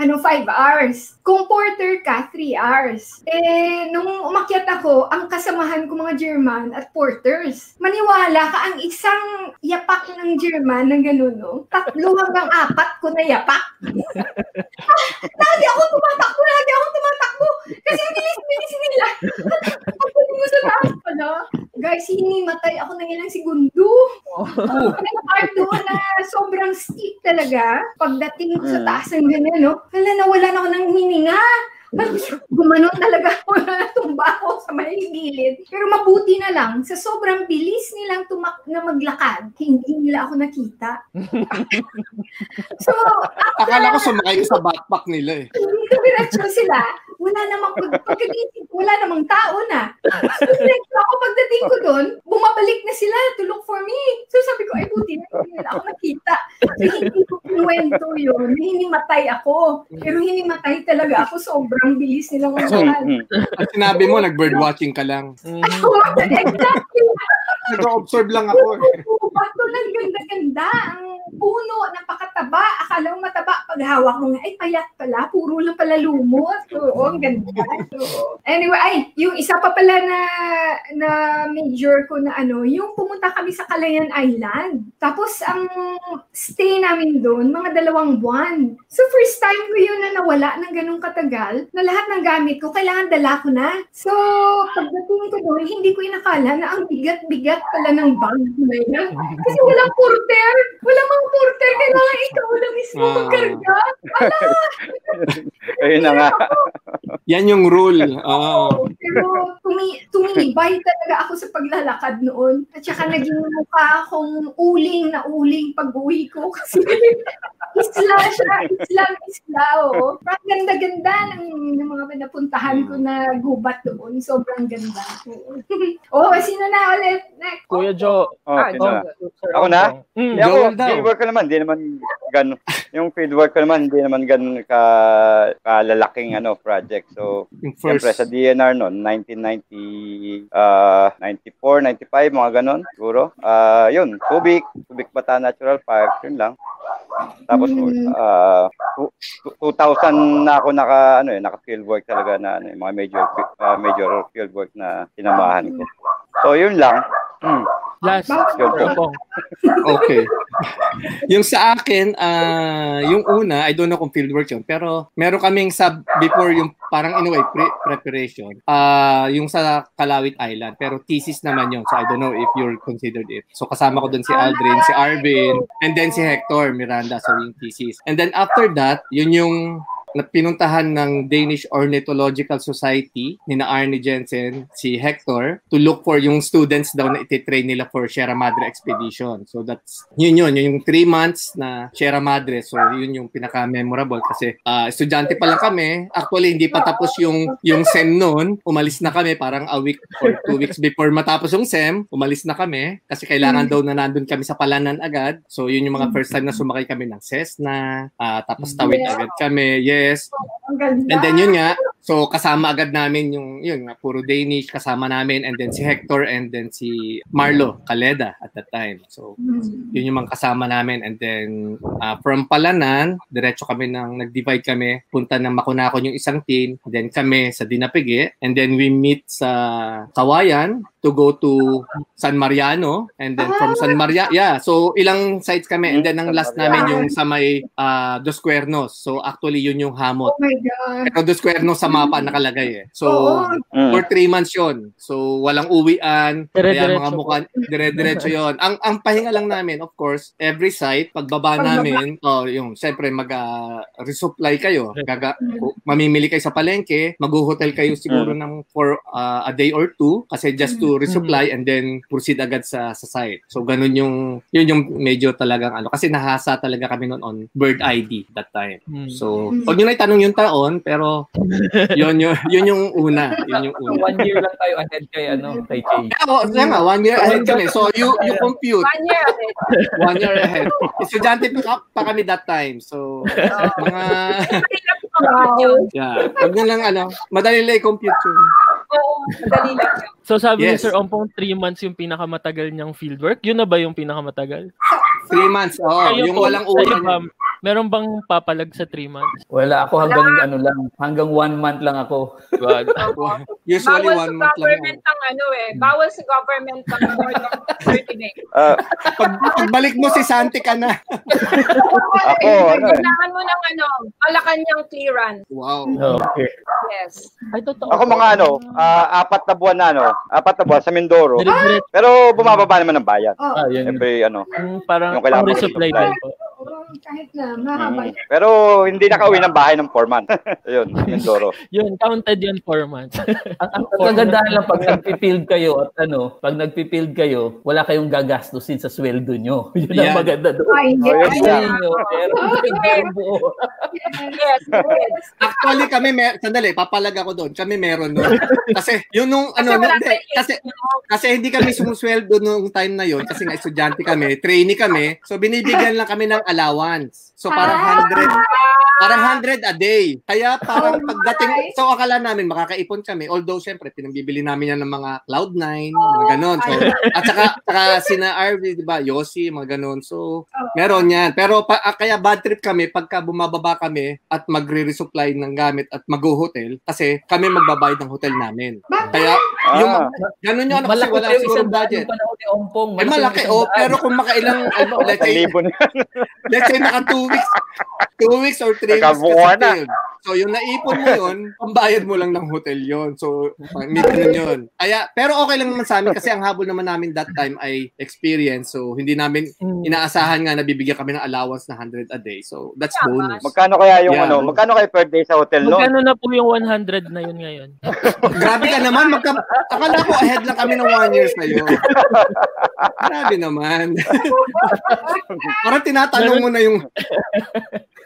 ano 5 hours. Kung porter ka 3 hours. Eh nung umakyat ako, ang kasamahan ko mga German at porters. Maniwala ka ang isang yapak ng German ng ganun no. Tatlo hanggang apat ko na yapak. lagi ako tumatakbo, lagi ako tumatakbo. Kasi ang bilis-bilis nila. Pagdating mo sa taas pala, guys, hinimatay ako ng ilang segundo. May part doon na sobrang steep talaga. Pagdating ko sa taas ng ganyan, no? Hala, nawalan ako ng hininga. Gumanon talaga ako na tumba ako sa may gilid. Pero mabuti na lang, sa sobrang bilis nilang tumak na maglakad, hindi nila ako nakita. so, Akala ko sumakay ka sa backpack nila eh. Diretso sila. Wala namang pag pagkagising, wala namang tao na. So, ako pagdating ko doon, bumabalik na sila to look for me. So sabi ko, ay buti na hindi nila ako nakita. So, hindi ko kinuwento yun. Hinimatay ako. Pero hinimatay talaga ako. Sobrang bilis nilang umahan. Mm, At sinabi mo, nag-bird watching ka lang. Mhm. exactly. Nag-observe lang ako. eh. Bato lang ganda-ganda. Ang puno, napakataba. Akala mo mataba. Pag hawak mo nga, ay payat pala. Puro lang pala lumot. Oo, ang ganda. So, anyway, ay, yung isa pa pala na, na major ko na ano, yung pumunta kami sa Calayan Island. Tapos ang stay namin doon, mga dalawang buwan. So first time ko yun na nawala ng ganong katagal, na lahat ng gamit ko, kailangan dala ko na. So, pagdating ko doon, hindi ko inakala na ang bigat-bigat pala ng bag na yun. Kasi walang porter. Walang mga porter. Kailangan ikaw lang mismo Ah. magkarga. Ala! Ayun na nga. Yan yung rule. Oo. Pero tumi tumibay talaga ako sa paglalakad noon. At saka naging mukha akong uling na uling pag uwi ko. Kasi isla siya. Isla, isla. Oo. Parang ganda-ganda ng, ng mga pinapuntahan ko na gubat doon. Sobrang ganda. Oo. oh, sino na ulit? Next. Kuya Joe. Oh, Ah, na? Sir Ako na? Mm, ako, fieldwork ko naman, hindi naman ganun. Yung fieldwork ko naman, hindi naman ganun ka, kalalaking ano, project. So, Yung. Siyempre, sa DNR noon, 1990, uh, 94, 95, mga ganon, siguro. Ah, yun, Subic, Subic Bata Natural Park, yun lang. Tapos, Mm. ah, tu- tu- 2000 na ako naka, ano eh, naka fieldwork talaga na, ano, eh, mga major, ah, major fieldwork na sinamahan ko. So, yun lang. Hmm. Last. Okay. yung sa akin, ah yung una, I don't know kung fieldwork yun, pero meron kaming sub before yung parang in a way pre- preparation, ah yung sa Kalawit Island, pero thesis naman yun. So I don't know if you're considered it. So kasama ko dun si Aldrin, si Arvin, and then si Hector Miranda, so yung thesis. And then after that, yun yung na pinuntahan ng Danish Ornithological Society ni na Arne Jensen, si Hector, to look for yung students daw na ititrain nila for Sierra Madre Expedition. So that's, yun yun, yun yung three months na Sierra Madre. So yun yung pinaka-memorable kasi ah, estudyante pa lang kami. Actually, hindi pa tapos yung, yung SEM noon. Umalis na kami parang a week or two weeks before matapos yung SEM. Umalis na kami kasi kailangan daw na nandun kami sa palanan agad. So yun yung mga first time na sumakay kami ng Cessna. ah, tapos tawid agad kami. Yes. Ang ganda. And then yun nga, so kasama agad namin yung, yun nga, puro Danish kasama namin and then si Hector and then si Marlo Caleda at that time. So Mm. yun yung mga kasama namin and then uh, from Palanan, diretso kami ng nag-divide kami, punta ng Makunakon yung isang team, then kami sa Dinapige and then we meet sa Kawayan to go to San Mariano and then from San Maria, yeah, so ilang sites kami and then ang San last namin yung sa may uh, Dos Cuernos. So actually yun yung hamot. Oh my God. Pero Dos Cuernos sa mapa nakalagay eh. So Oo. Hmm. for three months yon. So walang uwian, kaya Dire-diretso mga mukha dire-diretso yon. Ang ang pahinga lang namin, of course, every site pagbaba namin, oh, yung syempre mag ah, resupply kayo. Gaga, mamimili kayo sa palengke, magho-hotel kayo siguro ng for ah, a day or two kasi just to resupply and then proceed agad sa sa site. So ganun yung yun yung medyo talagang ano kasi nahasa talaga kami noon on bird ID that time. So, huwag nyo na itanong yung taon, pero yun, yun, yun yung una. Yun yung una. one year lang tayo ahead kay ano kay Jay. Kaya, oh, nga, one year ahead kami. So, you, you compute. One year ahead. One year ahead. Estudyante pa, pa kami that time. So, mga, yeah. Huwag nyo lang, ano, madali lang i-compute yun. Oo, madali lang. So sabi ni Yes. Sir Ompong, three months yung pinakamatagal niyang fieldwork. Yun na ba yung pinakamatagal? Three months. Oo, Kayo yung po, walang ulan. Meron bang papalag sa three months? Wala ako hanggang ano lang, hanggang one month lang ako. God. Usually, Bawal one sa month lang government yan. ang ano eh. Bawal sa government ang more than 30 days. Ah, Pag, pagbalik mo si Santi ka na. ako, ano eh. Kailangan mo ng ano, Malacanang clearance. Wow. Okay. Yes. Ay, totoo. Ako mga ano, ah, apat na buwan na ano, apat na buwan sa Mindoro. Dire-diretso Pero bumababa naman ng bayad. Oh. Ah, yan. Every ano, yung parang Yung kailangan pang resupply. Kahit na mahaba. Mm. Pero hindi nakauwi ng bahay ng 4 months. Ayun, Mindoro. Yun, counted yun four months. ang, ang, ang kagandahan lang pag nagpipield kayo at ano, pag nagpipield kayo, wala kayong gagastusin sa sweldo nyo. Yun ang Yan. maganda doon. Ay. Oh, yun nyo, pero hindi yung buo. Yes, yes. Actually kami mer sandali, papalag ako doon. Kami meron nun. Kasi yun nung ano Kasi hindi, kasi kasi hindi kami sumusweldo nung time na yun kasi nga estudyante kami, trainee kami. So binibigyan lang kami ng allowance. So parang 100 parang 100 a day. Kaya parang pagdating so akala namin makakaipon kami. Although syempre pinambibili namin yan ng mga Cloud9, mga ganon. So at saka saka sina RV, di ba? Yossi, mga ganon. So meron yan. Pero pa, ah, kaya bad trip kami pagka bumababa kami at magre-resupply ng gamit at mag-hotel kasi kami magbabayad ng hotel namin. Kaya yung Ah, ganun yun ano, kasi Malaki wala yung siguro budget. yung panahon ni Ompong. Eh malaki yung oh, pero kung makailang ano, let's sa say let's say naka two weeks, two weeks or three weeks ka na. So yung naipon mo yun, pambayad mo lang ng hotel yon. So ganun yun. Kaya, pero okay lang naman sa amin kasi ang habol naman namin that time ay experience. So hindi namin Mm. inaasahan nga na bibigyan kami ng allowance na 100 a day. So that's bonus. Magkano kaya yung Yeah. ano? Magkano kaya per day sa hotel no? Magkano na po yung 100 na yun ngayon? Grabe ka naman. Magka, akala ko ahead lang kami ng one years na yun. Grabe naman. Parang tinatanong mo na yung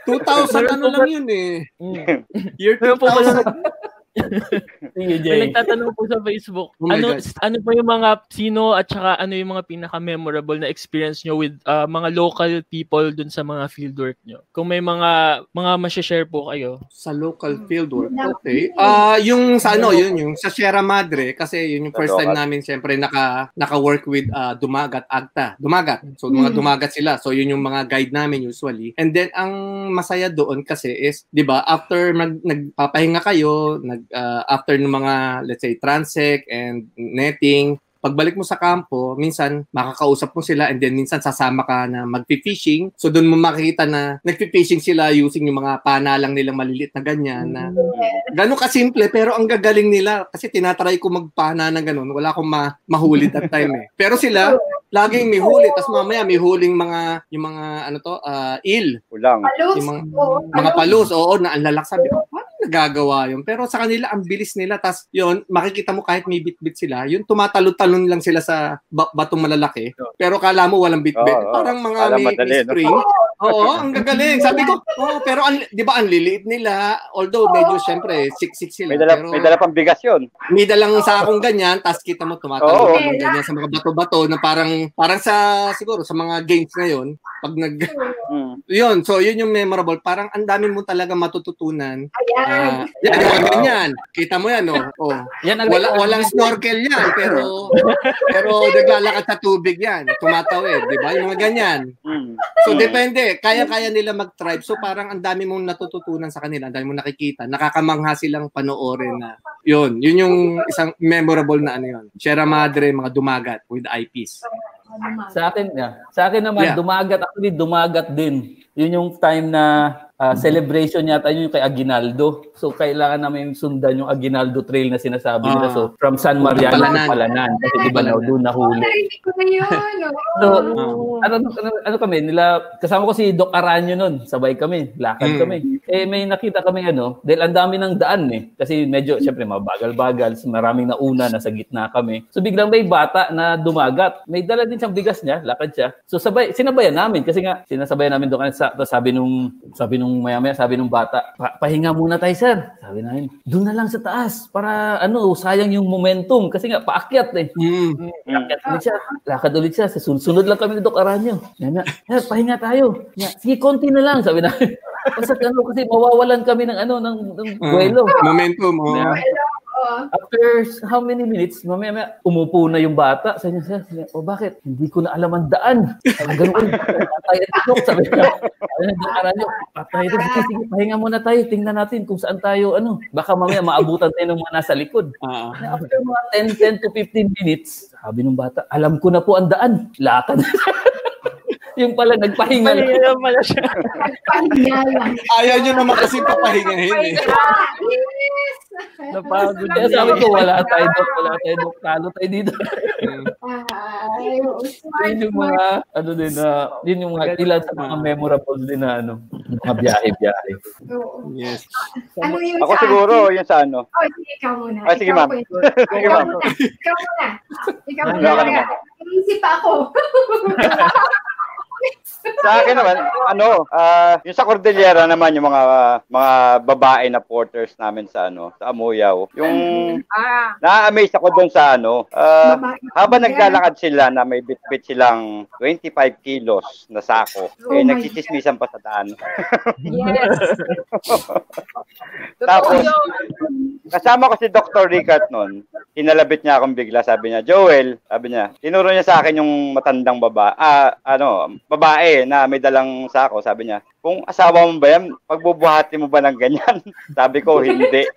2000 ano lang yun eh. Mm. Year Meron po ba 2000. Sige, May Jay. nagtatanong po sa Facebook, Oh ano God. ano po yung mga sino at saka ano yung mga pinaka-memorable na experience nyo with uh, mga local people dun sa mga fieldwork nyo? Kung may mga mga ma-share po kayo. Sa local fieldwork. Okay. Ah, yung sa ano, yun yung sa Sierra Madre kasi yun yung first time namin siyempre naka naka-work with ah, Dumagat Agta. Dumagat. So mga Mm. Dumagat sila. So yun yung mga guide namin usually. And then ang masaya doon kasi is, 'di ba, after mag nagpapahinga kayo, nag ah, after ng mga let's say transect and netting, pagbalik mo sa kampo, minsan makakausap mo sila and then minsan sasama ka na magpi-fishing. So doon mo makikita na nagpi-fishing sila using yung mga pana lang nilang maliliit na ganyan na Gano'n kasimple, pero ang gagaling nila. Kasi tinatry ko magpana ng gano'n. Wala akong ma- mahuli that time eh. Pero sila, laging may huli. Tapos mamaya may huling mga, yung mga, ano to, ah, il. Palus. Yung mga, mga palus. palus. Oo, na ang lalak. Sabi ko, paano nagagawa yun? Pero sa kanila, ang bilis nila. Tapos yun, makikita mo kahit may bit-bit sila, yun tumatalon-talon lang sila sa ba- batong malalaki. Pero kala mo walang bit-bit. Oo, oo. Parang mga Kala may, madali, may no? string. Oo, ang gagaling. Sabi ko, oh, pero ang, di ba ang liliit nila, although medyo syempre, siksik sila. May dala, pero may dala pang bigas yun. may dalang sakong ganyan, tapos kita mo tumatalon Oo. ng ganyan sa mga bato-bato na parang, parang sa, siguro, sa mga games ngayon, pag nag, Mm. yun, so yun yung memorable. Parang ang dami mo talaga matututunan. Ayan. Ah, yan, yung mga ganyan. Kita mo yan, oh. oh. Yan ang Wala, walang snorkel yan, pero, pero naglalakad sa tubig yan. Tumatawid, di ba? Yung mga ganyan. Mm. So Mm. depende, kaya-kaya nila mag-tribe. So parang ang dami mong natututunan sa kanila, ang dami mong nakikita. Nakakamangha silang panoorin na. Yun, yun yung isang memorable na ano yun. Sierra Madre, mga dumagat with eyepiece. Sa akin, yeah. sa akin naman, Yeah. dumagat, actually dumagat din. Yun yung time na ah, celebration yata yun yung kay Aguinaldo. So, kailangan namin sundan yung Aguinaldo Trail na sinasabi nila. Ah. So, from San Mariano Palanan. to Palanan. Kasi di ba na doon nahuli. Ko na yun. oo. So, Ah. ano, ano, ano kami, nila, kasama ko si Doc Aranyo nun, sabay kami, lakad Mm. kami. Eh, may nakita kami ano, dahil ang dami ng daan eh. Kasi medyo, syempre, mabagal-bagal, maraming nauna, nasa gitna kami. So, biglang may bata na dumagat. May dala din siyang bigas niya, lakad siya. So, sabay, sinabayan namin, kasi nga, sinasabayan namin doon, sa, sabi nung, sabi nung maya-maya, sabi nung bata, "Pa- pahinga muna tayo, sir. Sabi namin, doon na lang sa taas, para, ano, sayang yung momentum. Kasi nga, paakyat eh. Mm. Lakad ulit siya. Lakad ulit siya. Sunod, sunod lang kami ni Doc Aranyo. Yan na. Pahinga tayo. Yan. Sige, konti na lang. Sabi na. Basta ano, kasi mawawalan kami ng ano, ng, ng duelo. momentum. Oh. Yeah. Oo. After how many minutes, mamaya, mamaya umupo na yung bata. Sabi niya, sir, o bakit? Hindi ko na alam ang daan. Sabi, ganun, patay at Doc. Sabi niya, sabi niya, Doc Aranyo, patay ito. Sige, sige, pahinga muna tayo. Tingnan natin kung saan tayo, ano. Baka mamaya maabutan tayo ng mga nasa likod. Na after mga 10, 10 to 15 minutes, sabi ng bata, alam ko na po ang daan. Lakad. yung pala, nagpahinga lang. Pahinga lang pala siya. Pahinga lang. Ayaw nyo naman kasi papahingahin eh. Yes. Napagod Kaya sabi ko, wala tayo, Dok. Wala tayo, Dok. Talo tayo dito. Ay, smart, Yun yung mga, ano din na, yun yung mga, ilan sa mga memorable din na, ano, mga biyahe-biyahe. Oo. Yes. Ano yung Ako sa siguro, yun sa ano. Oh, sige, ikaw muna. Ah, sige, Ikaw ma'am. Sige, Ikaw ma'am. muna. Ikaw muna. Ikaw Ano muna. ka naman? Iisip ako. Sa akin naman, ano, ah, yung sa Cordillera naman, yung mga mga babae na porters namin sa ano, sa Amuyaw. Yung Ah, na-amaze ako doon sa ano, Babae. habang naglalakad sila na may bit-bit silang 25 kilos na sako, Oh eh nagsisismisan pa sa daan. yes. Tapos. Kasama ko si Dr. Rickard noon. Hinalabit niya akong bigla. Sabi niya, Joel, sabi niya, tinuro niya sa akin yung matandang baba, ah, ano, babae na may dalang sako. Sabi niya, kung asawa mo ba yan, pagbubuhati mo ba ng ganyan? Sabi ko, hindi.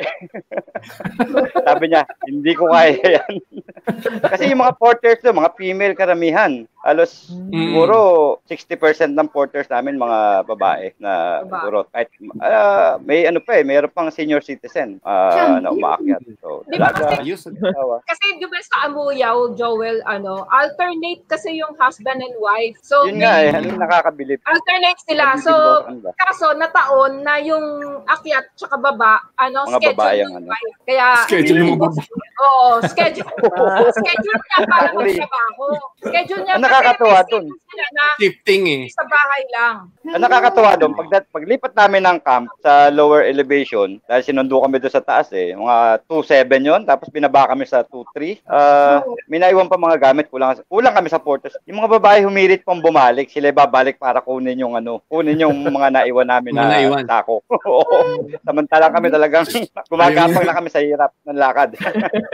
sabi niya, hindi ko kaya yan. Kasi yung mga porters doon, mga female karamihan. Alos, siguro, 60% ng porters namin mga babae na siguro kahit ah, may ano pa eh, mayroon pang senior citizen ah, na umaakyat. So, Di ba asawa. Kasi di ba sa Amuyaw, Joel, ano, alternate kasi yung husband and wife. So, Yun nga eh, ano nakakabilib. alternate sila. So, kaso nataon na yung akyat tsaka baba, ano, Mga schedule babae ng ang ano. wife. Kaya, Schedule ng mga babae. Oo, schedule. schedule niya para magtrabaho. Schedule niya Ang nakakatuwa kasi may dun. schedule sila na Shifting eh. sa bahay lang. Ang nakakatuwa doon, pag, paglipat namin ng camp sa lower elevation, dahil sinundo kami doon sa taas eh, mga 2.7 yon tapos binaba kami sa 2.3. Uh, may naiwan pa mga gamit, kulang, kulang kami sa porters. Yung mga babae humirit pang bumalik, sila babalik para kunin yung ano, kunin yung mga naiwan namin Mga na naiwan. tako. Oo. Samantalang kami talagang gumagapang na kami sa hirap ng lakad.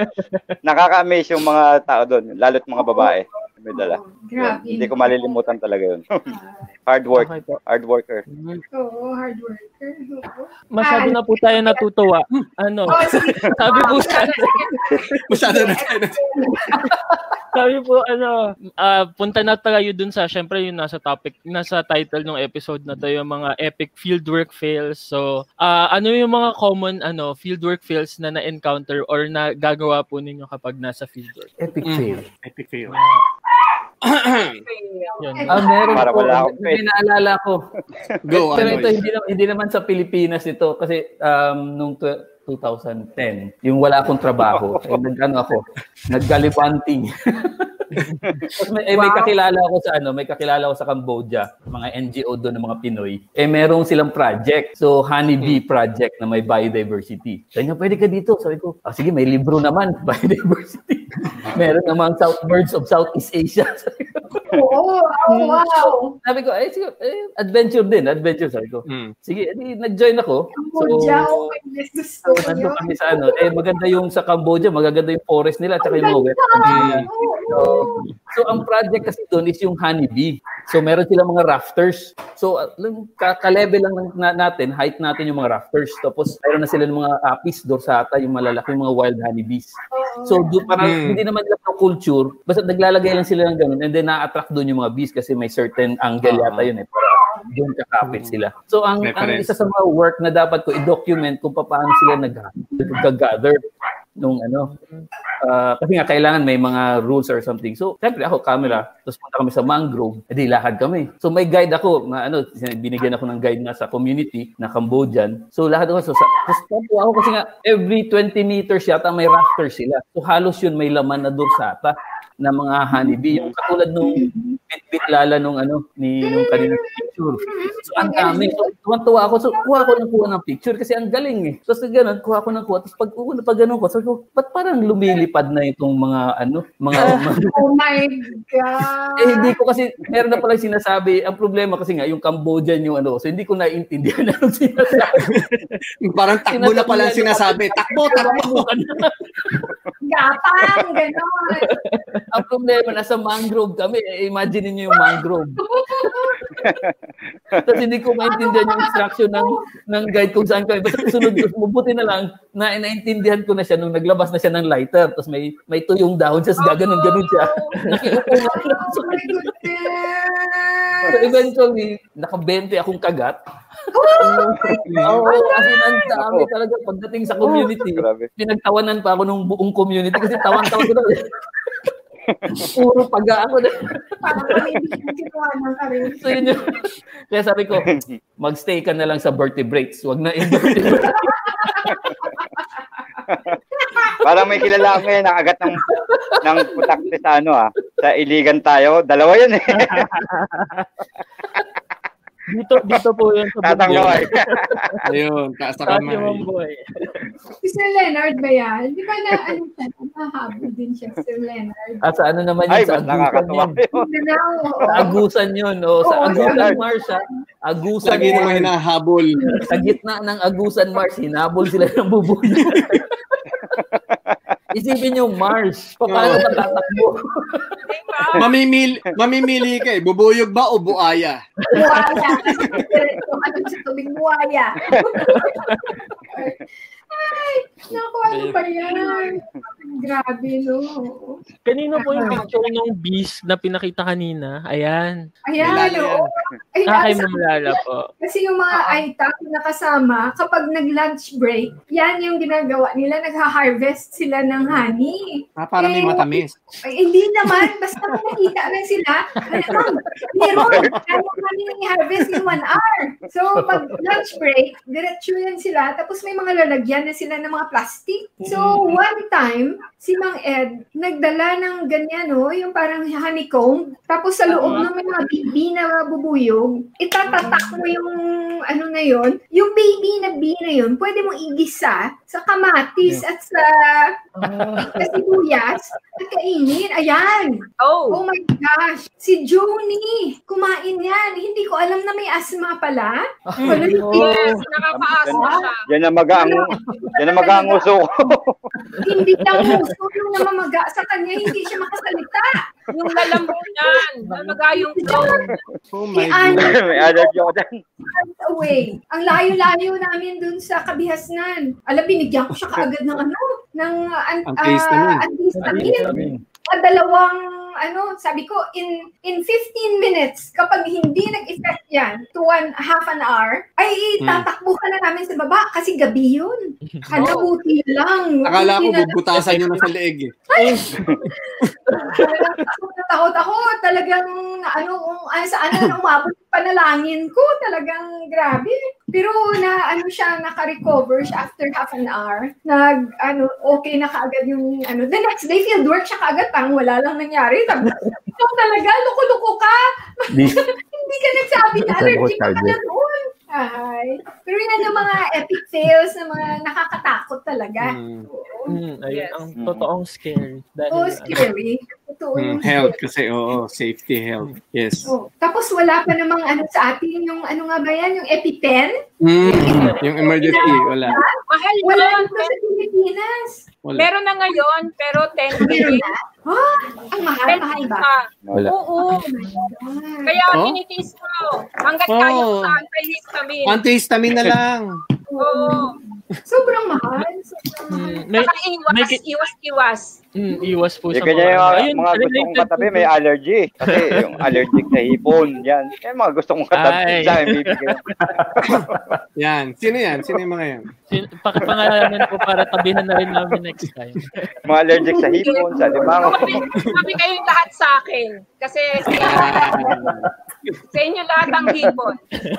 Nakaka-amaze yung mga tao doon, lalo't mga babae. May dala. Grabe. Hindi ko malilimutan talaga yun. hard work, Okay po. hard worker. Oo, hard worker. Oo. Masyado na po tayo natutuwa. Ano? Oh. Sabi po sa Masyado na tayo. Sabi po, ano, ah, punta na tayo dun sa, syempre yung nasa topic, nasa title ng episode na to, yung mga epic fieldwork fails. So, ah, ano yung mga common, ano, fieldwork fails na na-encounter or na gagawa po ninyo kapag nasa fieldwork? Epic Mm. fail. Epic fail. Yun. Ah, meron Para po. wala akong May naalala ko. Go, Pero ano ito, hindi, naman, hindi naman sa Pilipinas ito. Kasi um, nung tw- 2010, yung wala akong trabaho, eh, nag-ano ako, naggalibanting. Tapos may, eh, may Wow. kakilala ako sa ano, may kakilala ako sa Cambodia, mga NGO doon ng mga Pinoy. Eh merong silang project. So Honeybee project na may biodiversity. Sabi niya, pwede ka dito. Sabi ko, ah, sige, may libro naman, biodiversity. Meron namang South Birds of Southeast Asia. Oo, oh, wow. sabi ko, eh, sige, eh, adventure din, adventure. Sabi ko, Mm. sige, edi, nag-join ako. Cambodia, oh my goodness, gusto So, nandun kami sa ano. Eh, maganda yung sa Cambodia, magaganda yung forest nila, tsaka yung mga wet. So, so, ang project kasi doon is yung honeybee. So, meron silang mga rafters. So, ka-level lang ng- na, natin, height natin yung mga rafters. Tapos, meron na sila ng mga apis, dorsata, yung malalaki, yung mga wild honeybees. So, do, parang Hmm. hindi naman nila culture, basta naglalagay lang sila ng ganun and then na-attract doon yung mga bees kasi may certain angle Ah. yata yun eh. Para doon kakapit sila. So, ang, ang Reference. isa sa mga work na dapat ko i-document kung paano sila nag- nag-gather nung ano. Ah, kasi nga kailangan may mga rules or something. So, syempre ako camera, tapos punta kami sa mangrove, edi lakad kami. So may guide ako, na ano, binigyan ako ng guide na sa community na Cambodian. So lakad ako so sa tapos ako kasi nga every 20 meters yata may rafter sila. So halos yun may laman na dorsata na mga honeybee. Yung katulad nung bit-bit lala nung ano, ni nung kanina picture. So ang dami. So tuwan-tuwa ako. So kuha ko ng kuha ng picture kasi ang galing eh. So sa ganun, kuha ko ng kuha. Tapos pag una pag ganun ko, sabi ko, ba't parang lumilipad na itong mga ano, mga, mga Oh my God. eh hindi ko kasi meron na pala sinasabi. Ang problema kasi nga yung Cambodian yung ano, so hindi ko naiintindihan anong sinasabi. Parang takbo na pala ang sinasabi. Takbo, takbo. Gapang, gano'n. ang problema nasa mangrove kami. Eh, imagine niyo yung mangrove. Tapos hindi ko maintindihan yung instruction ng ng guide kung saan kami. Basta sunod ko, mabuti na lang na naintindihan ko na siya nung naglabas na siya ng lighter. Tapos may may tuyong dahon siya, gaganon ganon siya. Nakiupo na lang. Oh my goodness. So eventually, naka-20 akong kagat. Oh Oo, kasi ang dami talaga pagdating sa community. Grabe. Pinagtawanan pa ako ng buong community kasi tawan-tawan ko na. Puro paga ako. Parang kami ginawa ng kami. so yun yung, kaya sabi ko, magstay ka na lang sa vertebrates. Huwag na invertebrates. Parang may kilala ako ngayon nakagat ng ng putakte sa ano ah. Sa iligan tayo. Dalawa yun eh. Dito, dito po yun sa Tatangaway. Ayun, taas sa Sa kamay. boy. Si Sir Leonard ba yan? Di ba na, ano siya, nahabol din siya, Sir Leonard. At sa ano naman Ay, yun, sa mas agusan nakakatawa yun. Sa agusan yun. Oh, sa Oo, agusan Leonard. Mars, ha? Agusan Lagi naman Mars. hinahabol. Sa gitna ng agusan Mars, hinabol sila ng bubuyo. Isipin yung Mars. Paano ka tatakbo? Mamimili, mamimili ka eh. Bubuyog ba o buaya? Buwaya. Diretso ka sa tubig buwaya. Ay, naku, ano ba yan? Grabe, no? Kanino po yung picture ng beast na pinakita kanina? Ayan. Ayan, oo. Ay, Ah, kay nasa- Ma'am Lala po. Kasi yung mga iTap na kasama, kapag nag-lunch break, yan yung ginagawa nila, nagha-harvest sila ng honey. Ah, para may Eh, matamis. Ay, hindi naman, basta kung nakita lang sila, alam, meron, kaya kami nang i-harvest in one hour. So, pag lunch break, diretso yan sila, tapos may mga lalagyan na sila ng mga plastic. So, one time, si Mang Ed, nagdala ng ganyan, no, yung parang honeycomb, tapos sa loob ng mga baby na bubuyog, itatatak mo yung ano na yon, yung baby na bee na yon, pwede mo igisa sa kamatis at sa, sa sibuyas at kainin. Ayan! Oh, Oh my gosh! Si Joni! Kumain yan! Hindi ko alam na may asma pala. Wala yes, nakakaasma siya. Yan ang magaang yan ang magaang uso ko. Hindi lang gusto yung namamaga sa kanya, hindi siya makasalita. Yung lalambunan, namagayong throat. Oh Si my God. May dyan. miles away. Ang layo-layo namin dun sa kabihasnan. Alam, binigyan ko siya kaagad ng ano, ng an, Antihistamine. ah, antihistamine. At dalawang, ano, sabi ko, in in 15 minutes, kapag hindi nag-effect yan to one, half an hour, ay Hmm. tatakbo ka na namin sa baba kasi gabi yun. Hala, buti lang. Akala ko bubutasan nyo na sa leeg eh. Talagang takot ako. Talagang, ano, kung ano, saan na umabot panalangin ko. Talagang grabe. Pero na, ano siya, naka-recover siya after half an hour. Nag, ano, okay na kaagad yung, ano, the next day, field work siya kaagad, tang wala lang nangyari. Sabi, ikaw talaga, loko-loko ka. Hindi ka nagsabi na allergy ka pala doon. Ay. Pero yan yung mga epic fails na mga nakakatakot talaga. Mm. Mm, ayun, Yes. ang totoong scary. Dahil, Oo, scary. Totoo Mm, yung health kasi, oo. Safety, health. Yes. Oh. Tapos wala pa namang ano sa atin, yung ano nga ba yan, yung EpiPen. Mm, yung emergency, wala. Mahal Wala yun. dito sa Pilipinas. Wala. Meron na ngayon, pero 10 Meron days. na? Ah, ang mahal, 10 mahal ba? pa. Wala. Oo. Oh. Kaya Oh? tinitiis ko. Hanggat Oh. kaya ko sa antihistamine. Antihistamine na lang. Oo. Sobrang mahal. Sobrang mahal. Mm, may, Saka iwas, may iwas, iwas. Mm, iwas po Yung sa kanya yung mga, Ayun, mga gusto kong katabi, may allergy. Kasi yung allergic sa hipon, yan. Yung mga gusto kong katabi, Ay. sa akin bibigyan. Yan. Sino yan? Sino yung mga yan? Sin- Pakipangalanan po para tabihan na rin namin next time. Mga allergic sa hipon, sa limango. Sabi, kayong lahat sa akin. Kasi sa inyo lahat ang hipon.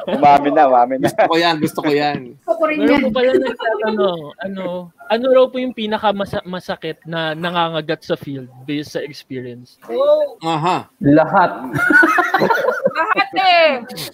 Umami na, umami na. Gusto ko yan. Gusto ko yan. Gusto ko rin Meron yan. po pala nagtatanong, ano, ano raw po yung pinaka masakit na nangangagat sa field based sa experience? Oo. Aha. Lahat. Lahat eh.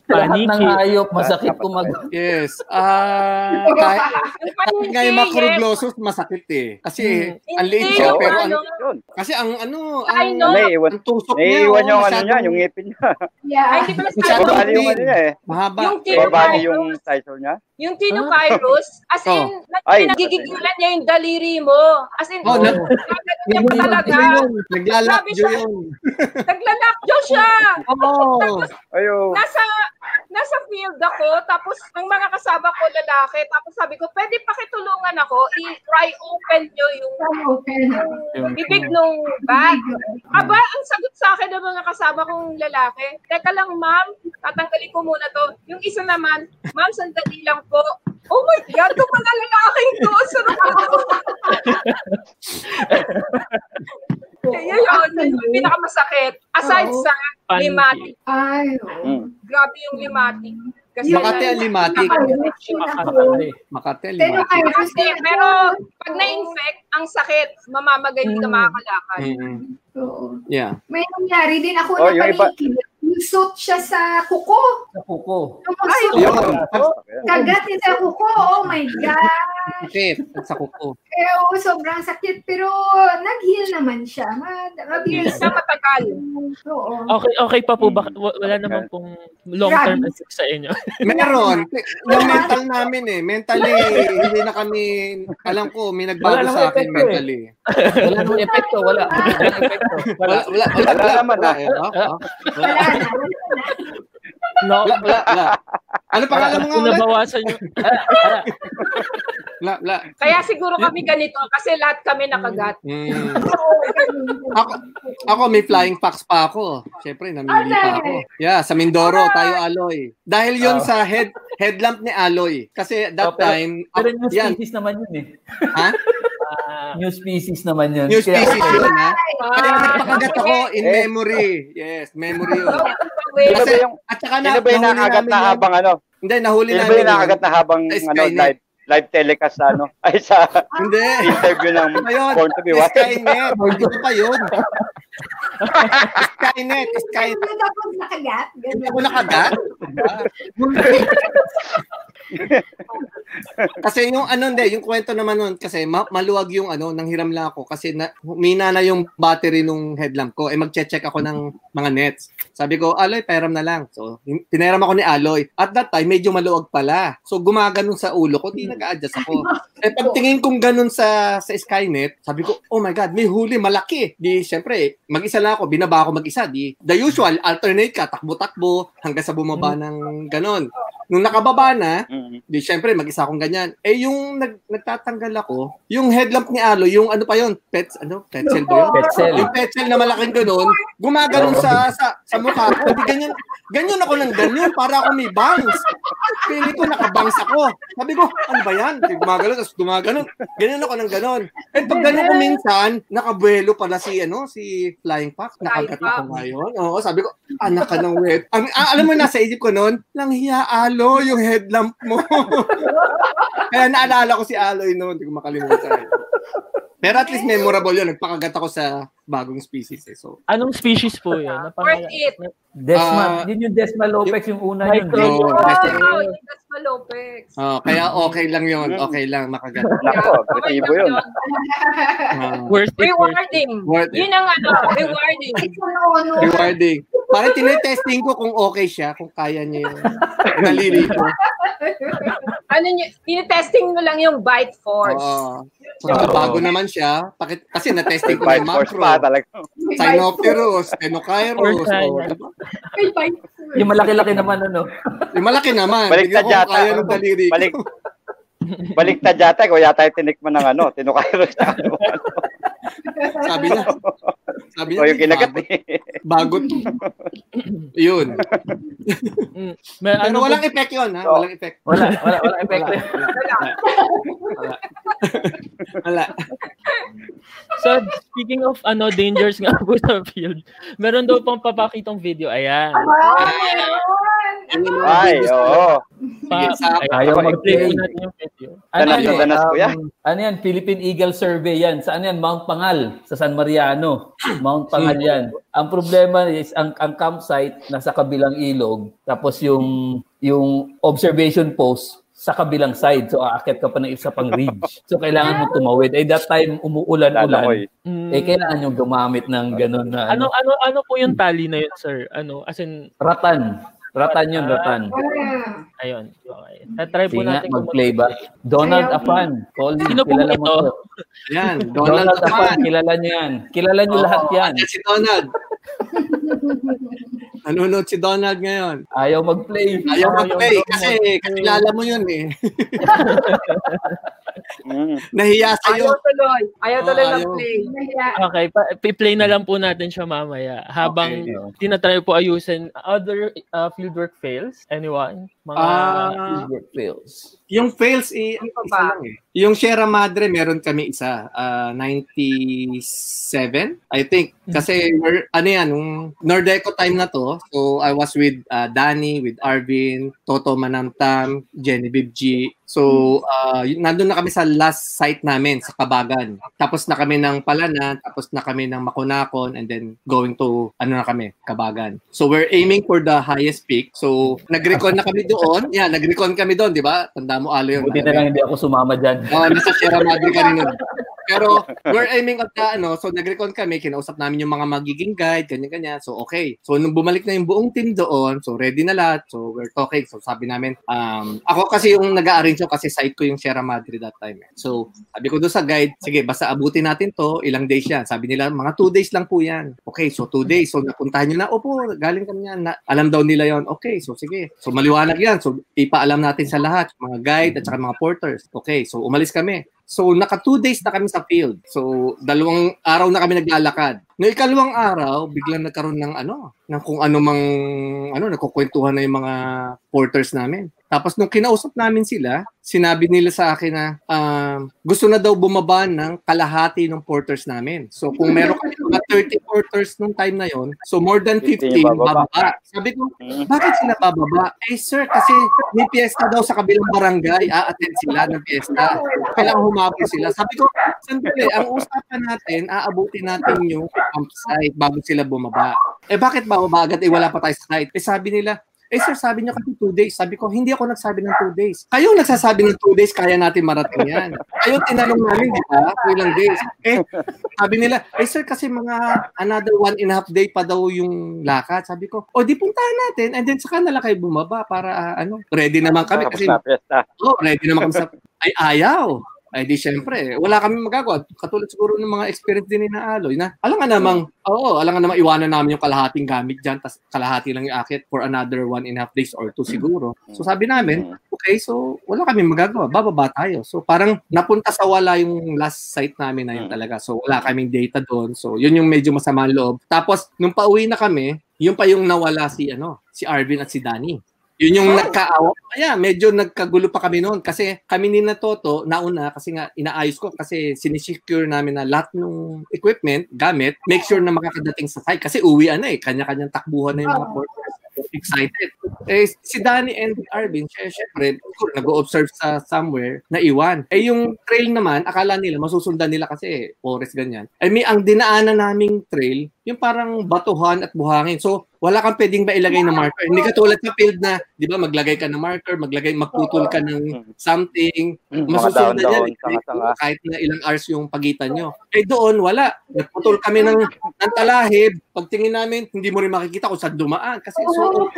Lahat ng Paniki. hayop, masakit kumag... Yes. Ah, kahit, Yung kahit paniki, nga yung macroglossus, masakit eh. Kasi, Hmm. ang liit siya, pero ano, Yun. kasi ang ano, ang, ang tusok niya, naiiwan oh, yung ano masyadong niya, yung ngipin niya. Ay, Yeah. hindi pala Masyado sa yung ano niya eh. mahaba. Yung tinovirus, yung sizor niya. yung tinovirus, as in, Oh. Ay. nagigigilan niya yung daliri mo. As in, Oh, nag- pa talaga. yun, yun. Siya. Naglalakjo siya. Oo. Ayun. Nasa, nasa field ako, tapos ang mga kasama ko lalaki, tapos sabi ko, pwede pakitulungan ako, i-try open nyo yung yung bibig nung bag. Aba, ang sagot sa akin ng mga kasama kong lalaki, teka lang ma'am, tatanggalin ko muna to. Yung isa naman, ma'am, sandali lang po. Oh my God, ito pala lalaking to. Sarap ito. Yun yun, yun yung pinakamasakit. Aside sa limatic. Ay, oo. Mm. Grabe yung limatic. Kasi Makati ang limatic. Ako. Makati. Makati, Pero limatic. kaya Kasi, pero pag na-infect, ang sakit, mamamagay, hindi ka Mm. makakalakad. Mm-mm. Oo. Yeah. May nangyari din ako Oh, na yung Lusot siya sa kuko. Sa kuko. Lumusot. Yun. Kagat niya sa kuko. Oh my God. Sakit. At sa kuko. Eh, oo, sobrang sakit. Pero nag-heal naman siya. Ma- Mabilis Sa matagal. Oo. Okay, okay pa po ba? Wa- Wala naman pong long-term Grabe. effects sa inyo. Meron. Yung mental namin eh. Mentally, hindi na kami, alam ko, may nagbago Wala sa akin epekto eh. mentally. Wala nang epekto, wala. Wala, wala, wala, Wala naman, wala. Wala na. Wala na. No, Wala, wala, wala. Ano pangalan mo nga ulit? nabawasan yung... Wala, wala. Kaya siguro kami ganito kasi lahat kami nakagat. Mm. Ako, ako may flying fox pa ako. Siyempre, namili pa ako. Yeah, sa Mindoro, tayo Aloy. Dahil yun Oh. sa head headlamp ni Aloy. Kasi that Oh, pero- time, Pero new yan, species naman yun eh. ha? Ah, New species naman yun. New Kaya- species yun, ha? Kaya nagpakagat ako in memory. Yes, memory yun. Sino Kasi, ba yung, at saka na, ba yung nakagat namin na habang ano? Hindi, nahuli Sino ba namin yung nakagat na habang ano, live live telecast sa ano? Ay, sa Hindi. interview ng Ano? Born to be Wild. Skynet. Hindi pa yun. Skynet. Skynet. Hindi ako nakagat. Hindi ako nakagat. kasi yung ano hindi, yung kwento naman nun, kasi ma- maluwag yung ano, nang hiram lang ako kasi na, humina na yung battery nung headlamp ko. Eh magche-check ako ng mga nets. Sabi ko, Aloy, pairam na lang. So, pinaram ako ni Aloy. At that time, medyo maluwag pala. So, gumaganon sa ulo ko, di nag-a-adjust ako. Eh, pagtingin kong ganun sa sa Skynet, sabi ko, oh my God, may huli, malaki. Di, syempre, mag-isa lang ako, binaba ako mag-isa. Di, the usual, alternate ka, takbo-takbo, hanggang sa bumaba ng ganon. Nung nakababa na, Mm. di, syempre, mag-isa akong ganyan. Eh, yung nag, nagtatanggal ako, yung headlamp ni Alo, yung ano pa yun, pet, ano, petzel ba yun? Petzel. Yung petzel na malaking ganun, gumaganon sa, sa, sa mukha ko. Di, ganyan, ganyan ako ng ganyan, para ako may bangs. Pili ko, nakabangs ako. Sabi ko, ano ba yan? Di, gumagano, tapos gumaganon. Ganyan ako ng ganon. Eh, pag ganun ko minsan, nakabuelo pala si, ano, si Flying Fox. Nakagat ako ngayon. Oo, sabi ko, anak ka ng wet. Ang, ah, alam mo, nasa isip ko noon, lang hiya, Alo, yung headlamp mo. Kaya naalala ko si Aloy noon, hindi ko makalimutan. Pero at least memorable yun. Nagpakagat ako sa bagong species eh. So, anong species po yun? Worth it. Desma, Ah, yun yung Desma Lopez yung una yun. No, Oh, kasi- yung Dasma Lopez. oh, kaya okay lang yun. Okay lang makagat. Nako, agresibo yun. Ah, Worth it. Rewarding. worth it. Yun ang ano, rewarding. Rewarding. Parang tinetesting ko kung okay siya, kung kaya niya yung nalili ko. Ano nyo, tinitesting mo lang yung bite force. Oo. Saka bago naman siya, pakit, kasi na-testing ko yung force macro. Pa talaga. Sinopterus, Tenokairos. Or China. o? May bite. Yung malaki-laki naman ano. Yung malaki naman. Baliktad yata. kaya ng daliri ko. Balik, baliktad yata, kung yata tinikman ng ano, na ano. Sabi niya. Sabi niya, O yung kinagat bagot. eh. Bagot. Yun. Mm. May, Pero ano walang po, effect yun, ha? Walang effect. Wala, wala, wala epekto. Wala. Wala. so, speaking of ano dangers nga po sa field, meron daw pang papakitong video. Ayan. Ah. Ay, oo. Pa, Ayaw mag-play. natin yung video. Ano Danas yan na eh, danas ko yan. um, ano yan? Philippine Eagle Survey yan. Saan yan? Mount Pangal, sa San Mariano. Mount Pangal yan. Ang problema is, ang, ang campsite nasa kabilang ilog, tapos yung, yung observation post sa kabilang side. So, aakyat ka pa ng isa pang ridge. So, kailangan mo tumawid. Eh, that time, umuulan-ulan. Lalakoy. Mm. Eh, kailangan yung gumamit ng ganun na ano ano, ano ano po yung tali na yun, sir? Ano, as in ratan. Ratan yun, ratan. Ah. ayun. Okay. Try po Sige natin kung mag-play ba? Donald Ayaw. Apan. Colin, Sino po kilala mo ito? to. Yan. Donald Donald Apan, Apan. kilala niyo yan. Kilala niyo Oo, lahat yan. andyan si Donald. Nanonood si Donald ngayon. Ayaw mag-play. Ayaw Ayaw mag-play mag- kasi kakilala mo yun eh. Mm. Nahiya sa'yo. Ayaw tuloy. Ayaw Oo, tuloy ng play. Okay, pa, play na lang po natin siya mamaya habang Okay. tinatry po ayusin other uh, fieldwork fails. Anyone? Mga Fieldwork fails. Yung fails, eh, Ano pa lang eh. Yung Sierra Madre, meron kami isa. ah, 97, I think. Kasi, we're, ano yan, nung Nordeco time na to, so I was with ah, Danny, with Arvin, Toto Manamtam, Genevieve G. So, yun- nandun na kami sa last site namin, sa Kabagan. Tapos na kami ng Palana, tapos na kami ng Makunakon, and then going to, ano na kami, Kabagan. So, we're aiming for the highest peak. So, nag-recon na kami doon. Yeah, nag-recon kami doon, di ba? Tanda mo, Alo yun. Buti na lang hindi ako sumama dyan. Oh, nasa Sierra Madre ka rin nun. Pero we're aiming at the, ano, so nag-recon kami, kinausap namin yung mga magiging guide, ganyan-ganyan. So okay. So nung bumalik na yung buong team doon, so ready na lahat. So we're talking. So sabi namin, um, ako kasi yung nag-arrange yung kasi site ko yung Sierra Madre that time. eh. So sabi ko doon sa guide, sige, basta abutin natin to, ilang days yan. Sabi nila, mga two days lang po yan. Okay, so two days. So napuntahan nyo na, opo, galing kami yan. Na, alam daw nila yon Okay, so sige. So maliwanag yan. So ipaalam natin sa lahat, mga guide at saka mga porters. Okay, so umalis kami. So, naka two days na kami sa field. So, dalawang araw na kami naglalakad. No ikalawang araw, biglang nagkaroon ng ano, ng kung ano mang, ano, nagkukwentuhan na yung mga porters namin. Tapos nung kinausap namin sila, sinabi nila sa akin na um, gusto na daw bumaba ng kalahati ng porters namin. So kung meron kami mga 30 porters nung time na yon, so more than 15 15 bababa. Sabi ko, Mm. bakit sila bababa? Eh sir, kasi may piyesta daw sa kabilang barangay, a-attend sila ng piyesta. Kailangan humabol sila. Sabi ko, sandali, ang usapan natin, aabutin natin yung campsite bago sila bumaba. Eh bakit bababa agad? Eh wala pa tayo sa site. Eh sabi nila, eh sir, sabi niyo kasi two days. Sabi ko, hindi ako nagsabi ng two days. Kayong nagsasabi ng two days, kaya natin marating yan. Kayo tinanong namin, di ba? Ilang days. Eh, sabi nila, eh sir, kasi mga another one and a half day pa daw yung lakad. Sabi ko, o di puntahan natin and then saka na lang kayo bumaba para ah, ano, ready naman kami kasi oh, ready naman kami sa ay ayaw. Ay di syempre, wala kami magagawa. Katulad siguro ng mga experience din ni na Aloy na alam nga namang, oo, alam nga namang iwanan namin yung kalahating gamit dyan, tas kalahati lang yung akit for another one and a half days or two siguro. So sabi namin, okay, so wala kami magagawa, bababa tayo. So parang napunta sa wala yung last site namin na yun Mm. talaga. So wala kaming data doon. So yun yung medyo masama loob. Tapos nung pauwi na kami, yun pa yung nawala si ano, si Arvin at si Danny. Yun yung nagkaawa. Kaya medyo nagkagulo pa kami noon kasi kami ni na Toto nauna kasi nga inaayos ko kasi sinisecure namin na lahat ng equipment, gamit, make sure na makakadating sa site kasi uwi ano eh, kanya-kanyang takbuhan na yung mga porters. Excited. Eh, si Danny and Arvin, syempre, syempre nag-observe sa somewhere na iwan. Eh, yung trail naman, akala nila, masusundan nila kasi eh, forest ganyan. Eh, may ang dinaanan naming trail, yung parang batuhan at buhangin. So, wala kang pwedeng mailagay na marker. Hindi katulad sa field na, di ba, maglagay ka ng marker, maglagay, magputol ka ng something, Mm, masusundan dahon-dahon, yan. sanga-sanga. Kahit na ilang hours yung pagitan nyo. Eh doon, wala. Nagputol kami ng, ng talahib. Pagtingin namin, hindi mo rin makikita kung saan dumaan. Kasi so,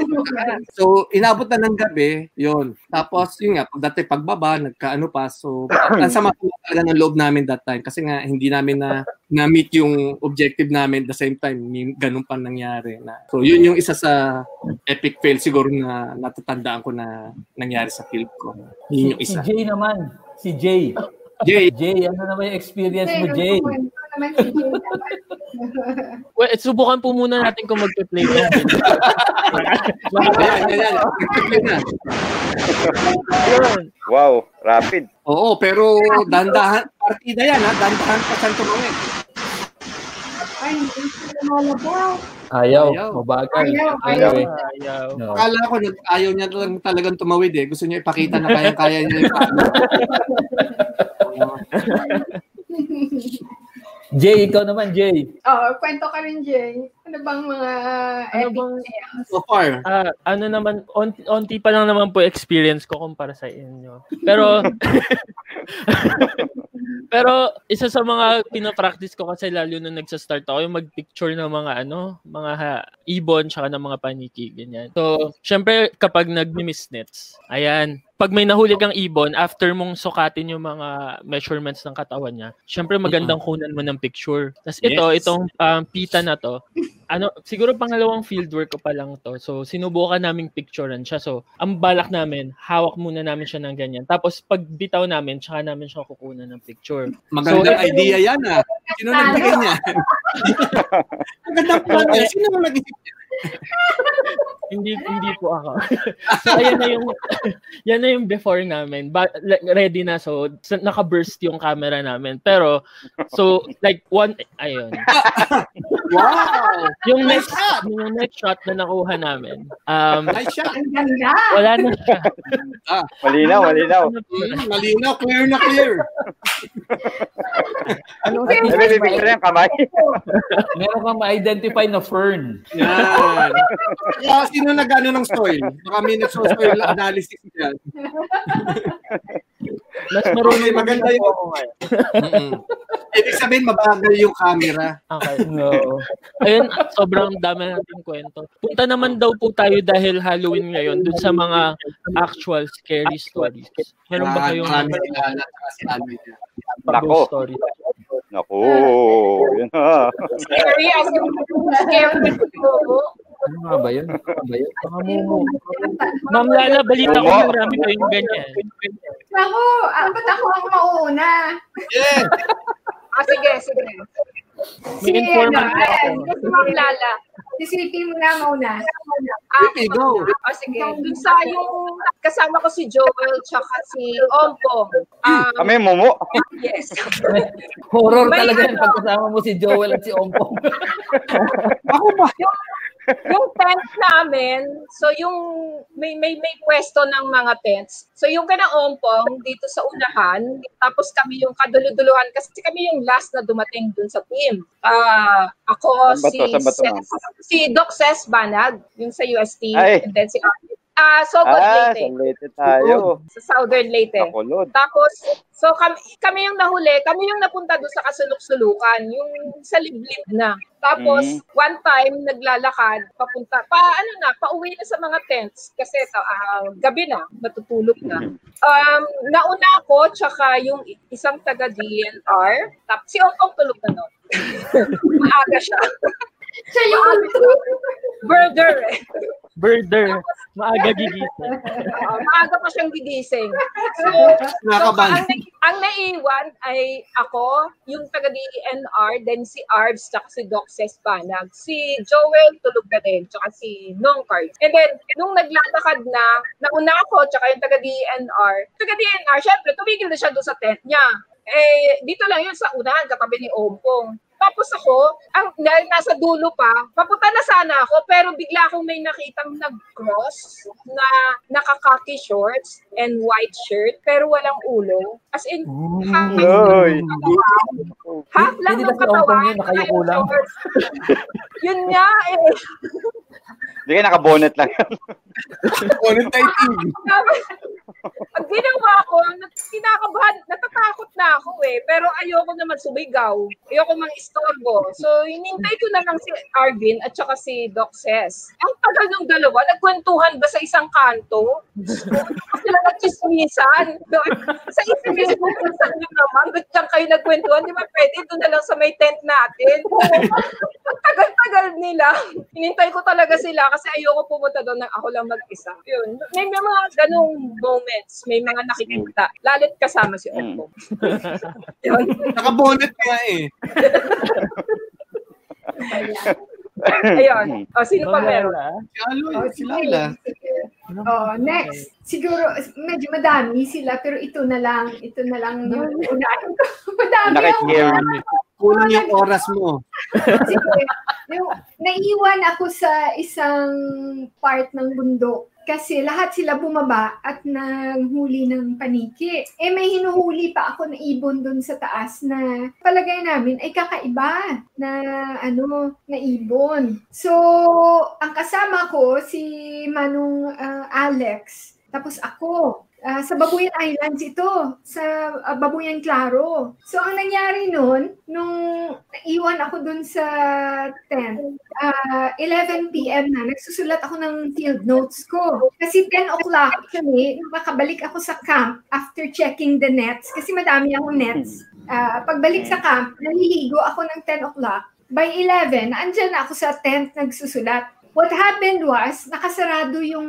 so inabot na ng gabi, yon Tapos, yun nga, pagdating pagbaba, nagkaano pa. So, ang sama talaga ng loob namin that time. Kasi nga, hindi namin na na-meet yung objective namin the same time, may ganun pa nangyari. Na, so, yun yung isa sa epic fail siguro na natatandaan ko na nangyari sa field ko. Yun yung Si isa. Jay naman. Si Jay. Jay, Jay, ano naman yung experience mo, Pero, Jay? si Jay. Well, subukan po muna natin kung magpe-play ka. Ayan. Wow, rapid. Oo, pero dandahan, partida yan ha, dandahan pa saan tumawid. Ay. Ayaw, Ayaw. mabagal. Ayaw, ayaw. Anyway, Ayaw. no. Akala ko, ayaw niya lang talagang tumawid eh. Gusto niya ipakita na kaya-kaya niya yung. Jay, ikaw naman, Jay. Oh, kwento ka rin, Jay. Ano bang mga Ano bang-? So far, Ah, ano naman, onti, onti pa lang naman po experience ko kumpara sa inyo. Pero, pero isa sa mga pinapractice ko kasi lalo nung nagsa-start ako, yung mag-picture ng mga ano, mga ha- ibon tsaka ng mga paniki, ganyan. So, syempre kapag nag-miss nets, ayan, pag may nahuli kang ibon, after mong sukatin yung mga measurements ng katawan niya, syempre magandang kunan mo ng picture. Tapos ito, Yes. itong um, pita na to, ano, siguro pangalawang fieldwork ko pa lang to. So, sinubukan naming picturean siya. So, ang balak namin, hawak muna namin siya ng ganyan. Tapos, pag bitaw namin, tsaka namin siya kukunan ng picture. magandang So, idea yan ah. Sino nagbigay niya? Magandang plan yan. Sino mo nag-isip niya? hindi hindi po ako. so ayan na yung yan na yung before namin. Ba, like, ready na so, naka-burst yung camera namin. Pero so like one ayun. Wow! Yung next yung next shot na nakuha namin. Um Nice shot. Ang ganda. wala na siya. Malinaw, malinaw. Mm, malinaw, clear na clear. Ano, may picture yung kamay. meron kang ma-identify na fern. Yan. Kaya sino nag-ano ng soil? Baka may nagso-soil analysis yan. Mas marunong Okay, maganda din yun. ako ngayon. Ibig sabihin, mabagal yung camera. Okay. No. Ayun, sobrang dami nating kwento. Punta naman daw po tayo dahil Halloween ngayon dun sa mga actual scary stories. Meron ba kayong Marami si Alvin. Nako. ghost story? Naku, yun na. Scary as in scary. Ano nga ba yun? Ano ba yun? Mga mumu. Ma'am Lala, balita ko marami kayong ganyan. Ako, ah, ba't ako ang mauuna? Yeah! Ah, sige, sige. Informant ano, eh, Yes, Ma'am Lala. Isipin mo na mauna. Ah, Okay, go. ah, sige. Dun sa yung kasama ko si Joel tsaka si Ompong. Um, Kami, mumu. yes. Horror May talaga yung ano. pagkasama mo si Joel at si Ompong. Ako ba? yung tent namin, so yung may may may pwesto ng mga tents. So yung kana ompong dito sa unahan, tapos kami yung kaduluduluhan kasi kami yung last na dumating dun sa team. Ah, ako Saan ba si to? Saan ba to, ma'am? Ses- si Doc Ses Banag, yung sa UST, Ay. and then si Ah, so good Ah, Leyte. sa Leyte tayo. Sa Southern Leyte. Nakulod. Tapos, so kami, kami yung nahuli, kami yung napunta doon sa kasulok-sulukan, yung sa liblib na. Tapos, Mm. one time, naglalakad, papunta, pa, ano na, pauwi na sa mga tents, kasi ah, gabi na, matutulog na. Um, nauna ako, tsaka yung isang taga-DNR, tapos si Ongkong tulog na nun. Maaga siya. Siya yung Birder eh. Birder. Maaga gigising. Oo, maaga pa siyang gigising. So. So, ang, ang naiwan ay ako, yung taga DNR, then si Arbs, tsaka si Doc Sespanag. Si Joel tulog na din, tsaka si Nong Card. And then, nung naglalakad na, nauna ako, tsaka yung taga DNR, taga DNR, syempre, tumigil na siya doon sa tent niya. Eh, dito lang yun sa unahan, katabi ni Ompong. Tapos ako, ang na, nasa dulo pa, papunta na sana ako, pero bigla akong may nakitang nag-cross na nakakaki shorts and white shirt, pero walang ulo. As in, half, Uy. half lang ng katawan. yun, nakayuko lang? shorts. yun nga eh. Hindi kayo nakabonet lang. Quarantine. Ang ginawa ko, kinakabahan, natatakot na ako eh. Pero ayoko naman sumigaw. Ayoko mang istorbo. So, hinintay ko na lang si Arvin at saka si Doc Ses. Ang tagal ng dalawa, nagkwentuhan ba sa isang kanto? Sila nagchismisan. Sa isip ko, saan nyo naman, ba't lang kayo nagkwentuhan? Di ba pwede doon na lang sa may tent natin? Ang tagal-tagal nila. Hinintay ko talaga sila kasi ayoko pumunta doon na ako lang mag-isa. Yun. May, may mga ganong moments. May mga nakikita. Lalit kasama si. Oppo. Yun. Nakabonet nga eh. Ayun. O, sino pa meron? Si Aloy, Oh, si. Lala. Sige. Oh, next. Siguro, medyo madami sila, pero ito na lang. Ito na lang yung unahin ko. madami ako. Nakikare. Kulang yung oras mo. Sige. Yung, naiwan ako sa isang part ng bundok kasi lahat sila bumaba at nanghuli ng paniki. Eh may hinuhuli pa ako na ibon doon sa taas na palagay namin ay kakaiba na ano na ibon. So, ang kasama ko si Manong ah, Alex. Tapos ako, Ah, sa Babuyan Islands ito, sa ah, Babuyan Claro. So, ang nangyari nun, nung naiwan ako dun sa tent, ah, 11 p.m. na, nagsusulat ako ng field notes ko. Kasi 10 o'clock kami, makabalik ako sa camp after checking the nets, kasi madami akong nets. Ah, pagbalik sa camp, naliligo ako ng 10 o'clock. By 11, andyan na ako sa tent nagsusulat. What happened was, nakasarado yung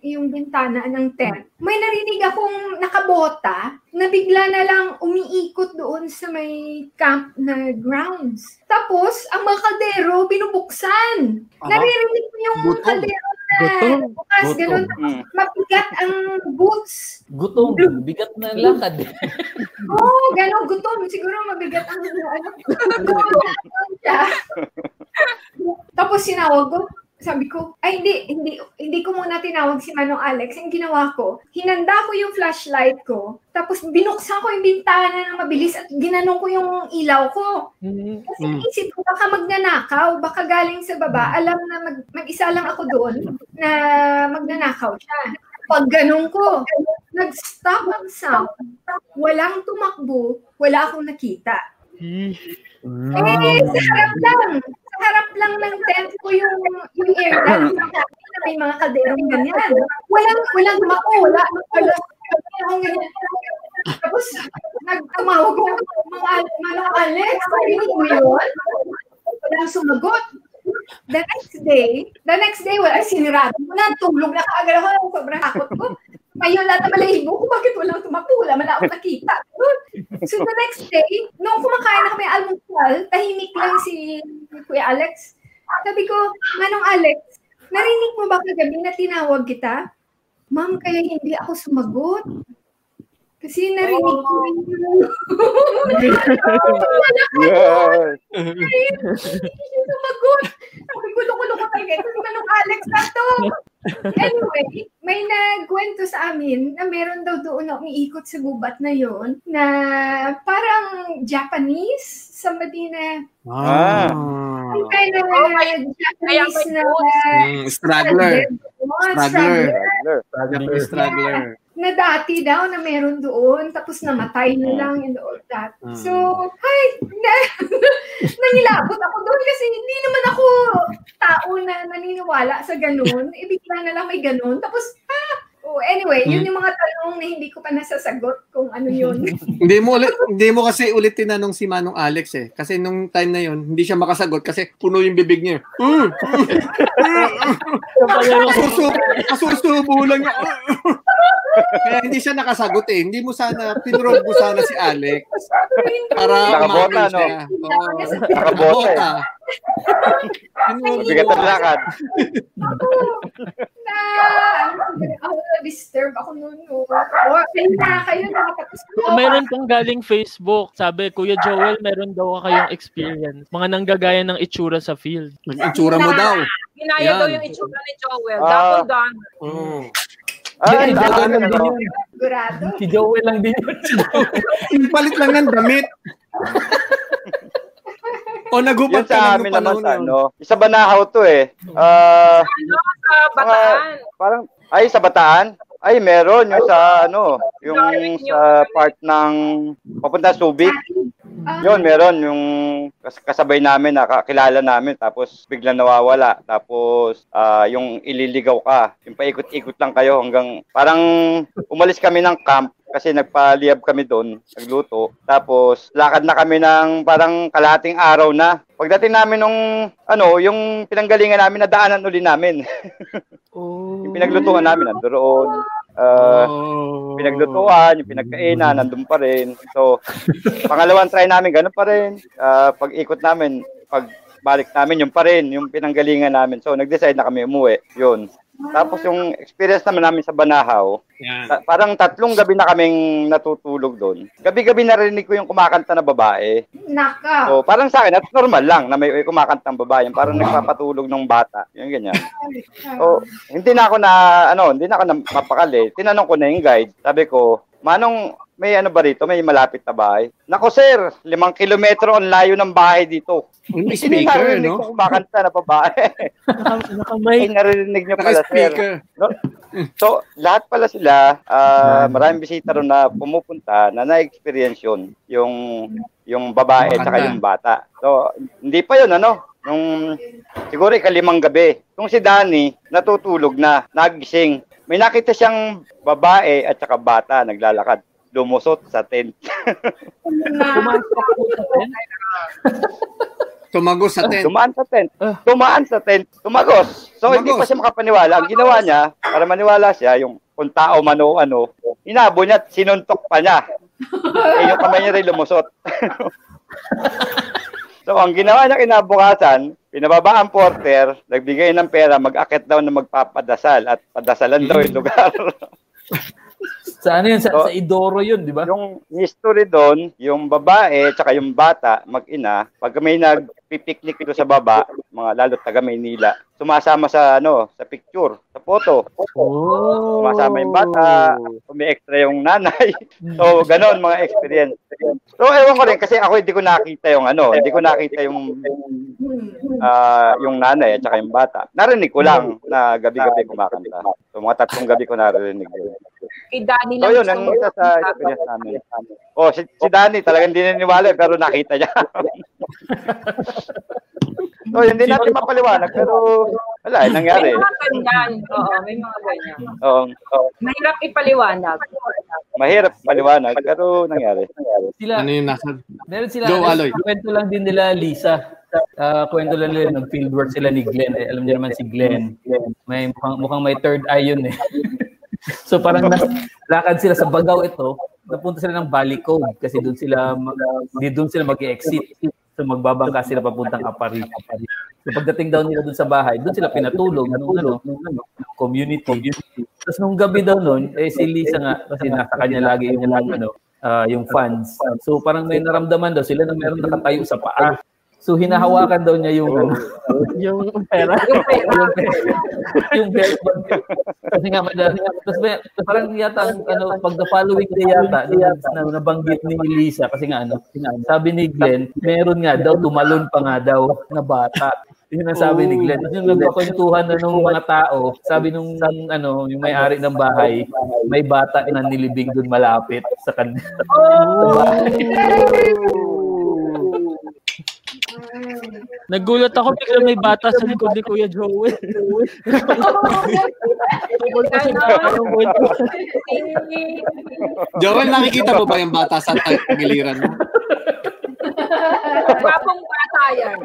yung bintana ng tent. May narinig akong nakabota na bigla na lang umiikot doon sa may camp na grounds. Tapos, ang mga kaldero, binubuksan. Aha. Naririnig ko yung Gutom. kaldero na Gutom. bukas, Gutom. ganun. Mm. Mabigat ang boots. Gutom, bigat na lakad. Oo, oh, gano'n, gutom. Siguro mabigat ang ano. Tapos sinawag ko, sabi ko, ay hindi, hindi, hindi ko muna tinawag si Manong Alex. Ang ginawa ko, hinanda ko yung flashlight ko, tapos binuksan ko yung bintana ng mabilis at ginanong ko yung ilaw ko. Mm. Kasi Mm. isip ko, baka magnanakaw, baka galing sa baba. Alam na mag, mag-isa lang ako doon na magnanakaw siya. Pag ganun ko, nag-stop ang sound. Walang tumakbo, wala akong nakita. Eh, sa harap lang. Harap lang ng tent ko yung, yung area. na may mga kalderong ganyan. Walang, walang tumakbo, wala. Wala akong ganyan. Tapos, nagtumawag ko, mga manong Alex, parinig mo yun? Walang sumagot. The next day, the next day, wala, sinirado ko na, tulog na kaagad ako, sobrang takot ko. Ngayon, lahat ng balahibo ko, bakit walang tumakbo? Wala man ako nakita. So the next day, nung kumakain na kami almusal, tahimik lang si Kuya Alex. Sabi ko, Manong Alex, narinig mo ba kagabi na tinawag kita? Ma'am, kaya hindi ako sumagot. Kasi narinig ko rin siya sumagot. Sabi ko, talaga. Ito si Manong Alex na to. Anyway, may nagkwento sa amin na meron daw doon na umiikot sa gubat na yon na parang Japanese, somebody na Ah. yung kind of Oh, Japanese na. Mm, struggler. Oh, Struggler. struggler. Japanese struggler. Na dati daw na meron doon, tapos namatay na lang and all that. Mm. So, ay, na, nangilabot ako doon kasi hindi naman ako tao na naniniwala sa ganun. E bigla na lang may ganun. Tapos, ah, oh, anyway, yun yung mga tanong na hindi ko pa nasasagot kung ano yun. Hindi mo ulit, hindi mo kasi ulit tinanong si Manong Alex eh. Kasi nung time na yon hindi siya makasagot kasi puno yung bibig niya. Mm. Kasusubo, kasusubo lang niya. Kaya hindi siya nakasagot eh. Hindi mo sana, pinrog mo sana si Alex para Nakabota, umamin no? Oo. Nakabota eh. Pinrog Bigat mo. ang lakad. na, ano, ako na-disturb ako noon. Oh, oh kayo na, kayo na. Tapos, Oh, meron pang galing Facebook. Sabi, Kuya Joel, meron daw kayong experience. Mga nanggagaya ng itsura sa field. Nag-itsura mo daw. Ginaya daw yung itsura ni Joel. Ah. Double down. Oo. Ay, Hindi, ano, lang din ano, yun. Si Joel lang din yun. Yung palit lang ng damit. o nagupat Yun ka sa amin naman sa ano. Sa Banahaw to eh. Ah, Ano, sa Bataan. parang, ay sa Bataan? Ay, meron yung sa ano, yung sa part ng papunta Subic. Ah, Yun, meron yung kas- kasabay namin, nakakilala namin, tapos biglang nawawala. Tapos ah, yung ililigaw ka, yung paikot-ikot lang kayo hanggang parang umalis kami ng camp kasi nagpaliyab kami doon, nagluto. Tapos lakad na kami ng parang kalahating araw na. Pagdating namin nung ano, yung pinanggalingan namin, nadaanan uli namin. yung pinaglutuan namin, nandoon. Ah, Oh. pinaglutuan, yung pinagkainan, nandun pa rin. So, pangalawang try namin, ganun pa rin. Ah, pag-ikot namin, pag balik namin, yung pa rin, yung pinanggalingan namin. So, nag-decide na kami umuwi. Yun. Tapos yung experience naman namin sa Banahaw, Yan. ta- parang tatlong gabi na kaming natutulog doon. Gabi-gabi narinig ko yung kumakanta na babae. Naka. So, parang sa akin, at normal lang na may, may kumakanta ng babae. Parang nagpapatulog ng bata. Yung ganyan. So, hindi na ako na, ano, hindi na ako na mapakali. Tinanong ko na yung guide. Sabi ko, Manong, may ano ba rito? May malapit na bahay? Nako sir, limang kilometro ang layo ng bahay dito. Yung Hindi speaker, no? ko kumakanta na babae. Naka, Ay, nakamay. narinig niyo pala sir. No? So, lahat pala sila, ah, maraming bisita ron na pumupunta na na-experience yun, yung, yung babae at saka yung bata. So, hindi pa yun, ano, nung siguro ikalimang gabi. Kung si Danny, natutulog na, nagising. May nakita siyang babae at saka bata naglalakad, lumusot sa tent. Pumasok sa tent. Tumagos sa tent. Tumaan sa tent. Ah. Tumaan sa tent. Tumagos. So, hindi Tumagos. pa siya makapaniwala. Ang ginawa niya, para maniwala siya, yung kung tao man o ano, inabo niya at sinuntok pa niya. eh, yung kamay niya rin lumusot. so, ang ginawa niya kinabukasan, pinababa ang porter, nagbigay ng pera, mag-akit daw na magpapadasal at padasalan daw yung lugar. Sa ano yun? Sa, Oh. sa Idoro yun, di ba? yung history doon, yung babae tsaka yung bata, mag-ina, pag may nagpipiknik doon sa baba, mga lalo taga Maynila, sumasama sa ano, sa picture, sa photo. Oh. Sumasama yung bata, may extra yung nanay. So, ganon mga experience. So, ewan ko rin kasi ako hindi ko nakita yung ano, hindi ko nakita yung ah, yung nanay at saka yung bata. Narinig ko lang na gabi-gabi kumakanta. So, mga tatlong gabi ko narinig yun. Kay Danny lang yun, ang isa sa experience namin. Oh, si, si Danny talagang hindi naniniwala pero nakita niya. so, hindi natin mapaliwanag pero wala, eh, nangyari. May mga ganyan. Oo, may mga ganyan. Oh, oh, Mahirap ipaliwanag. mahirap paliwanag pero nangyari. Sila, Ano yung nasa... meron sila, Go, Aloy. kwento lang din nila Lisa. Ah, kwento lang nila, nag-fieldwork sila ni Glenn. Eh, alam niyo naman si Glenn. May, mukhang, mukhang may third eye yun eh. so parang nas, lakad sila sa Bagaw ito, napunta sila ng Balicod kasi doon sila di doon sila mag-exit. So magbabangka sila papuntang Apari. So pagdating daw nila doon sa bahay, doon sila pinatulog nung ano, ano, community. Tapos nung gabi daw noon, eh si Lisa nga kasi nasa kanya lagi yung ano, ah, yung funds. So parang may naramdaman daw sila na meron nakatayo sa paa. So hinahawakan daw niya yung ano, Yung pera. Yung pera. yung yung belt bag. Kasi nga madami. Tapos may, parang yata ang, ano pag the following day yata na, na nabanggit ni Lisa kasi nga ano, sabi ni Glenn, meron nga daw tumalon pa nga daw na bata. Yun ang sabi ni Glenn. Yung nagkakwentuhan na nung mga tao, sabi nung ano, yung may-ari ng bahay, may bata na nilibing doon malapit sa kanila. Nagulat ako bigla may bata sa likod ni Kuya Joel. Tungkol kwento. Joel, nakikita mo ba yung bata sa tagiliran mo? Gwapong bata yan.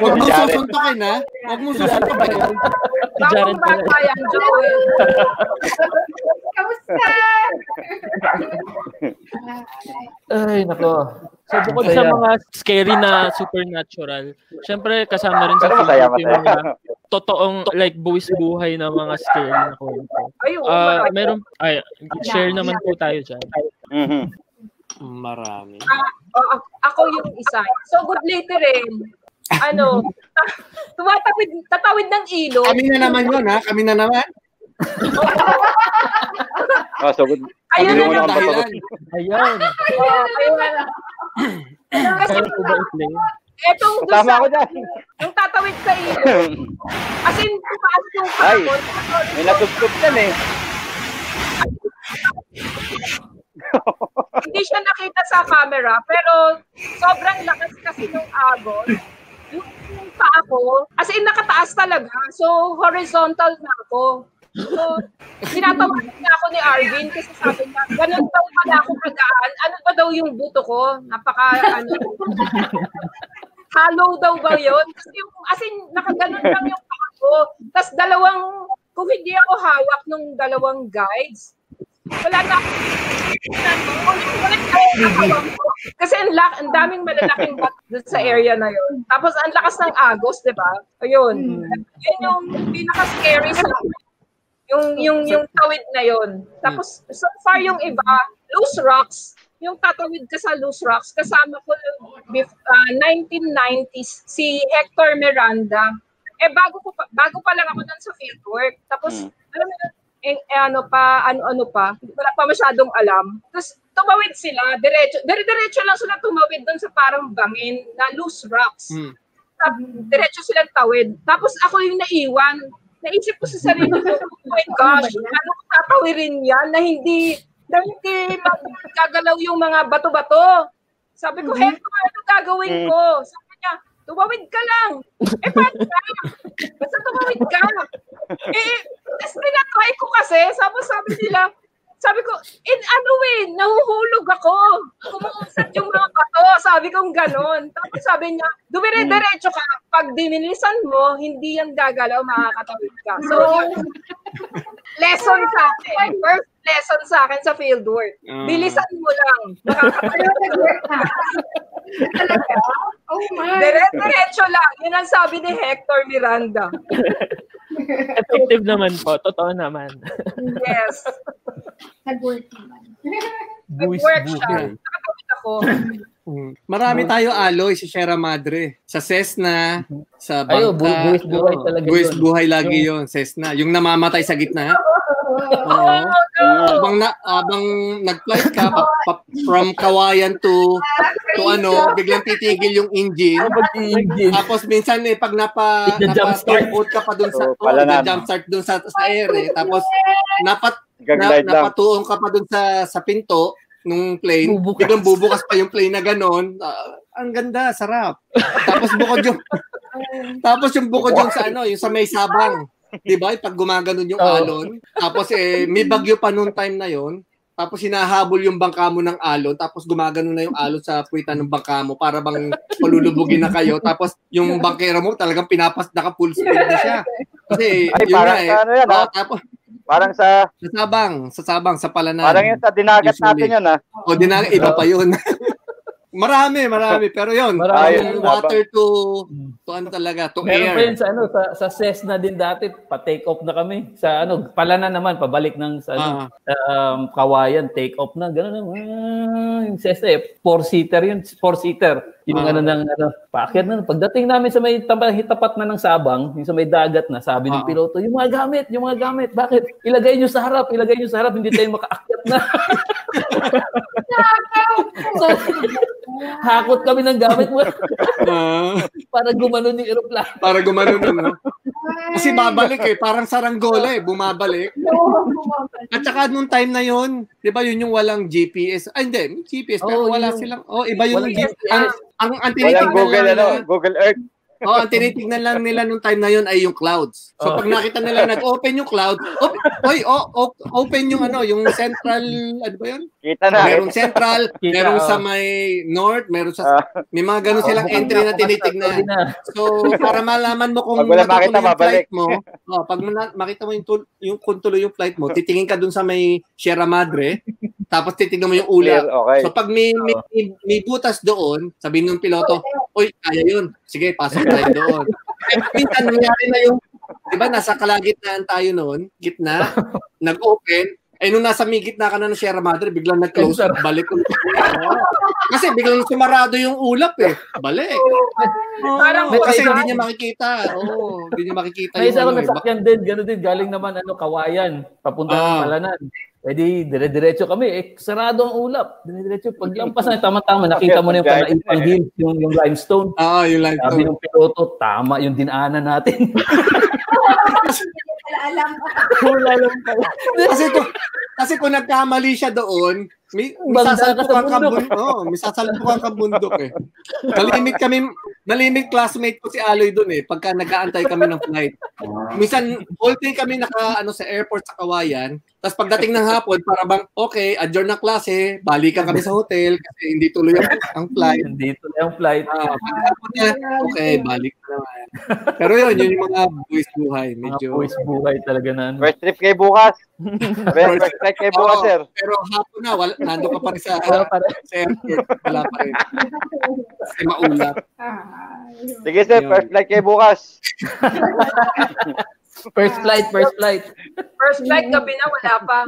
Huwag mo susuntokin, ha? Huwag mo susuntokin. Pala. bata yan, Joel. Kamusta? Ay, nako. So bukod sa mga scary na supernatural, syempre kasama rin sa film yung mga totoong like buwis buhay na mga scary na kwento. Marami. meron ay share naman po tayo diyan. Mhm. Marami. Oo, a- ako yung isa. So, good later rin. Ano, ta- tumatawid, tatawid ng ilog. Kami na naman yun, ha? Kami na naman. Oh, so good. Ayun na naman. Ayun. Oo, ayun na. Kasi i-play? etong doon sa, ako dyan. yung tatawid sa ilog, as in, tumaas yung Ay. May natutupot yan eh. Hindi siya nakita sa camera, pero sobrang lakas kasi ng agos. Yung, yung paa ko, as in nakataas talaga. So, horizontal na ako. So, tinatawagan na ako ni Arvin kasi sabi niya, ganun daw pala ako kagaan. Ano ba daw yung buto ko? Napaka, ano, hollow daw ba yun? Kasi yung, as in, nakaganon lang yung paa ko. Tapos dalawang, kung hindi ako hawak nung dalawang guides, wala na. Wala. Kasi ang, lak- ang daming malalaking bat dun sa area na yun. Tapos ang lakas ng agos, di ba? Ayun. Yun yung pinaka-scary sa yung yung yung tawid na yon. Tapos so far yung iba, loose rocks. Yung tatawid ka sa loose rocks, kasama ko bef- ah, 1990s si Hector Miranda. Eh bago ko pa, bago pa lang ako dun sa fieldwork. Tapos Mm. alam mo eh, eh, ano pa, ano-ano pa, wala pa masyadong alam. Tapos tumawid sila, diretso, dire-diretso lang sila tumawid doon sa parang bangin na loose rocks. Hmm. Tap- diretso silang tawid. Tapos ako yung naiwan. Naisip ko sa sarili ko, oh my gosh, ano ko tatawirin yan na hindi, na hindi magkagalaw yung mga bato-bato. Sabi ko, Hector, ano gagawin ko? Sabi niya, tumawid ka lang. Eh, paano ka? Basta tumawid ka. Eh, tapos tinatry ko kasi, sabi, sabi nila, sabi ko, in ano eh, nahuhulog ako. Kumuusad yung mga bato. Sabi sabi kong ganon. Tapos sabi niya, dumire-diretso ka. Pag dinilisan mo, hindi yan gagalaw, makakatawid ka. So, lesson sa akin. First lesson sa akin sa fieldwork. Ah. Bilisan mo lang. Makakatawid Pero nag-work na. Talaga? Oh my. Dire-diretso lang. Yun ang sabi ni Hector Miranda. Effective naman po. Totoo naman. Yes. Nag-work naman. Nag-work siya. Nakatawid ako. Mm. Marami tayo aloy si Sierra Madre. Sa Cessna, sa Ayo, bangka. bu- buwis buhay talaga buwis yun. buhay lagi yon Cessna. Yung namamatay sa gitna. Oo. Oh, no. Abang na abang nag-flight ka pa, pa- from Kawayan to to ano, biglang titigil yung engine. Tapos minsan eh pag napa napa ka pa dun sa Oo, oh, jump start dun sa sa air eh. Tapos napat na, napatuong ka pa dun sa sa pinto nung plane. Bubukas. Biglang bubukas pa yung plane na ganon. Ah, ang ganda, sarap. Tapos bukod yung Tapos yung bukod yung sa ano, yung sa may sabang. 'Di ba? Pag gumaganon yung alon. Tapos eh may bagyo pa noon time na yon. Tapos hinahabol yung bangka mo ng alon, tapos gumagano na yung alon sa puwitan ng bangka mo para bang palulubugin na kayo. Tapos yung bangkero mo talagang pinapas naka full speed na siya. Kasi Ay, yun parang nga eh. ano yan, Oo, ah. tapos Parang sa, sa sabang, sa sabang, sa palanan. parang yun sa dinagat Usually. natin yun, ah. O di na, iba pa yun. marami, marami. Pero yun, Marami. yung water to, to ano talaga, to Meron air. yun sa ano sa sa Cessna din dati pa-take off na kami. Sa ano palanan naman pabalik ng sa ano, sa, um, Kawayan take off na gano'n na. Ah, yung Cessna eh, four seater yun, four seater. Yung Ah. ano ng ano, paakyat na pagdating namin sa may tapat na ng Sabang, yung sa may dagat na, sabi ng Ah. piloto, yung mga gamit, yung mga gamit, bakit? Ilagay niyo sa harap, ilagay niyo sa harap, hindi tayo makaakyat na. so, hakot kami ng gamit mo Ah, para gumanon yung aeroplano. para gumano na, no? Kasi babalik eh, parang saranggola eh, bumabalik. At saka nung time na yon, 'di ba yun yung walang GPS. Ay hindi, may GPS pero Oo, wala yun yung- silang Oh, iba yung Walang GPS. Ang ang, ang Walang Google, ano, Google Earth. Oh, ang tinitignan lang nila nung time na yon ay yung clouds. So Oh. pag nakita nila nag-open yung cloud, op, oy, oh, oh, open yung ano, yung central, ano ba yun? Kita na. Merong central, Kita, merong oh. sa may north, meron sa Ah. may mga ganun silang bukas entry na tinitignan. na. So, para malaman mo kung wala makita, yung babalik. flight mo, oh, pag na- makita mo yung, tul- yung kung tuloy yung flight mo, titingin ka dun sa may Sierra Madre, tapos titignan mo yung ulap. Okay. So, pag may, may, may, may butas doon, sabihin ng piloto, Uy, kaya yun. Sige, pasok tayo doon. Minsan, nangyari na yung, di ba, nasa kalagitnaan tayo noon, gitna, nag-open, eh, nung nasa may gitna ka na ng Sierra Madre, biglang nag-close, balik. Kasi biglang sumarado yung ulap eh. Balik. Oo, Parang kasi wala. hindi niya makikita. Oo, hindi niya makikita May isa yung akong nasakyan din, gano'n din, galing naman ano, Kawayan, papunta ng Ah. Palanan. Eh di, dire-diretso kami, eh, sarado ang ulap. Dire-diretso, paglampas na, tama-tama, nakita mo na yung Panaipang Hill, yung, yung limestone. Ah, yung line Sabi ng piloto, tama yung dinaanan natin. alam. Wala lang pala. kasi kung kasi kung nagkamali siya doon, may, may sasalpukan sa ka bundok. Oh, may sasalpukan ka bundok eh. Nalimit kami, nalimit classmate ko si Aloy doon eh, pagka nag-aantay kami ng flight. Minsan, whole day kami naka, ano, sa airport sa Kawayan, tapos pagdating ng hapon, para bang, okay, adjourn na klase, balikan kami sa hotel kasi hindi tuloy ang, ang flight. Dito na yung flight. Ah, niya, okay, balik na naman. Pero yun, yun yung mga buwis buhay. Mga Medyo, boys buhay talaga na. ano. First trip kayo bukas. First, trip kayo bukas, sir. Pero hapon na, wala, nando ka pa rin sa, Wala pa rin. sa airport. Wala pa rin. Kasi maulap. Sige, sir. Yun. First flight kayo bukas. First flight, first flight. First flight, gabi na, wala pa.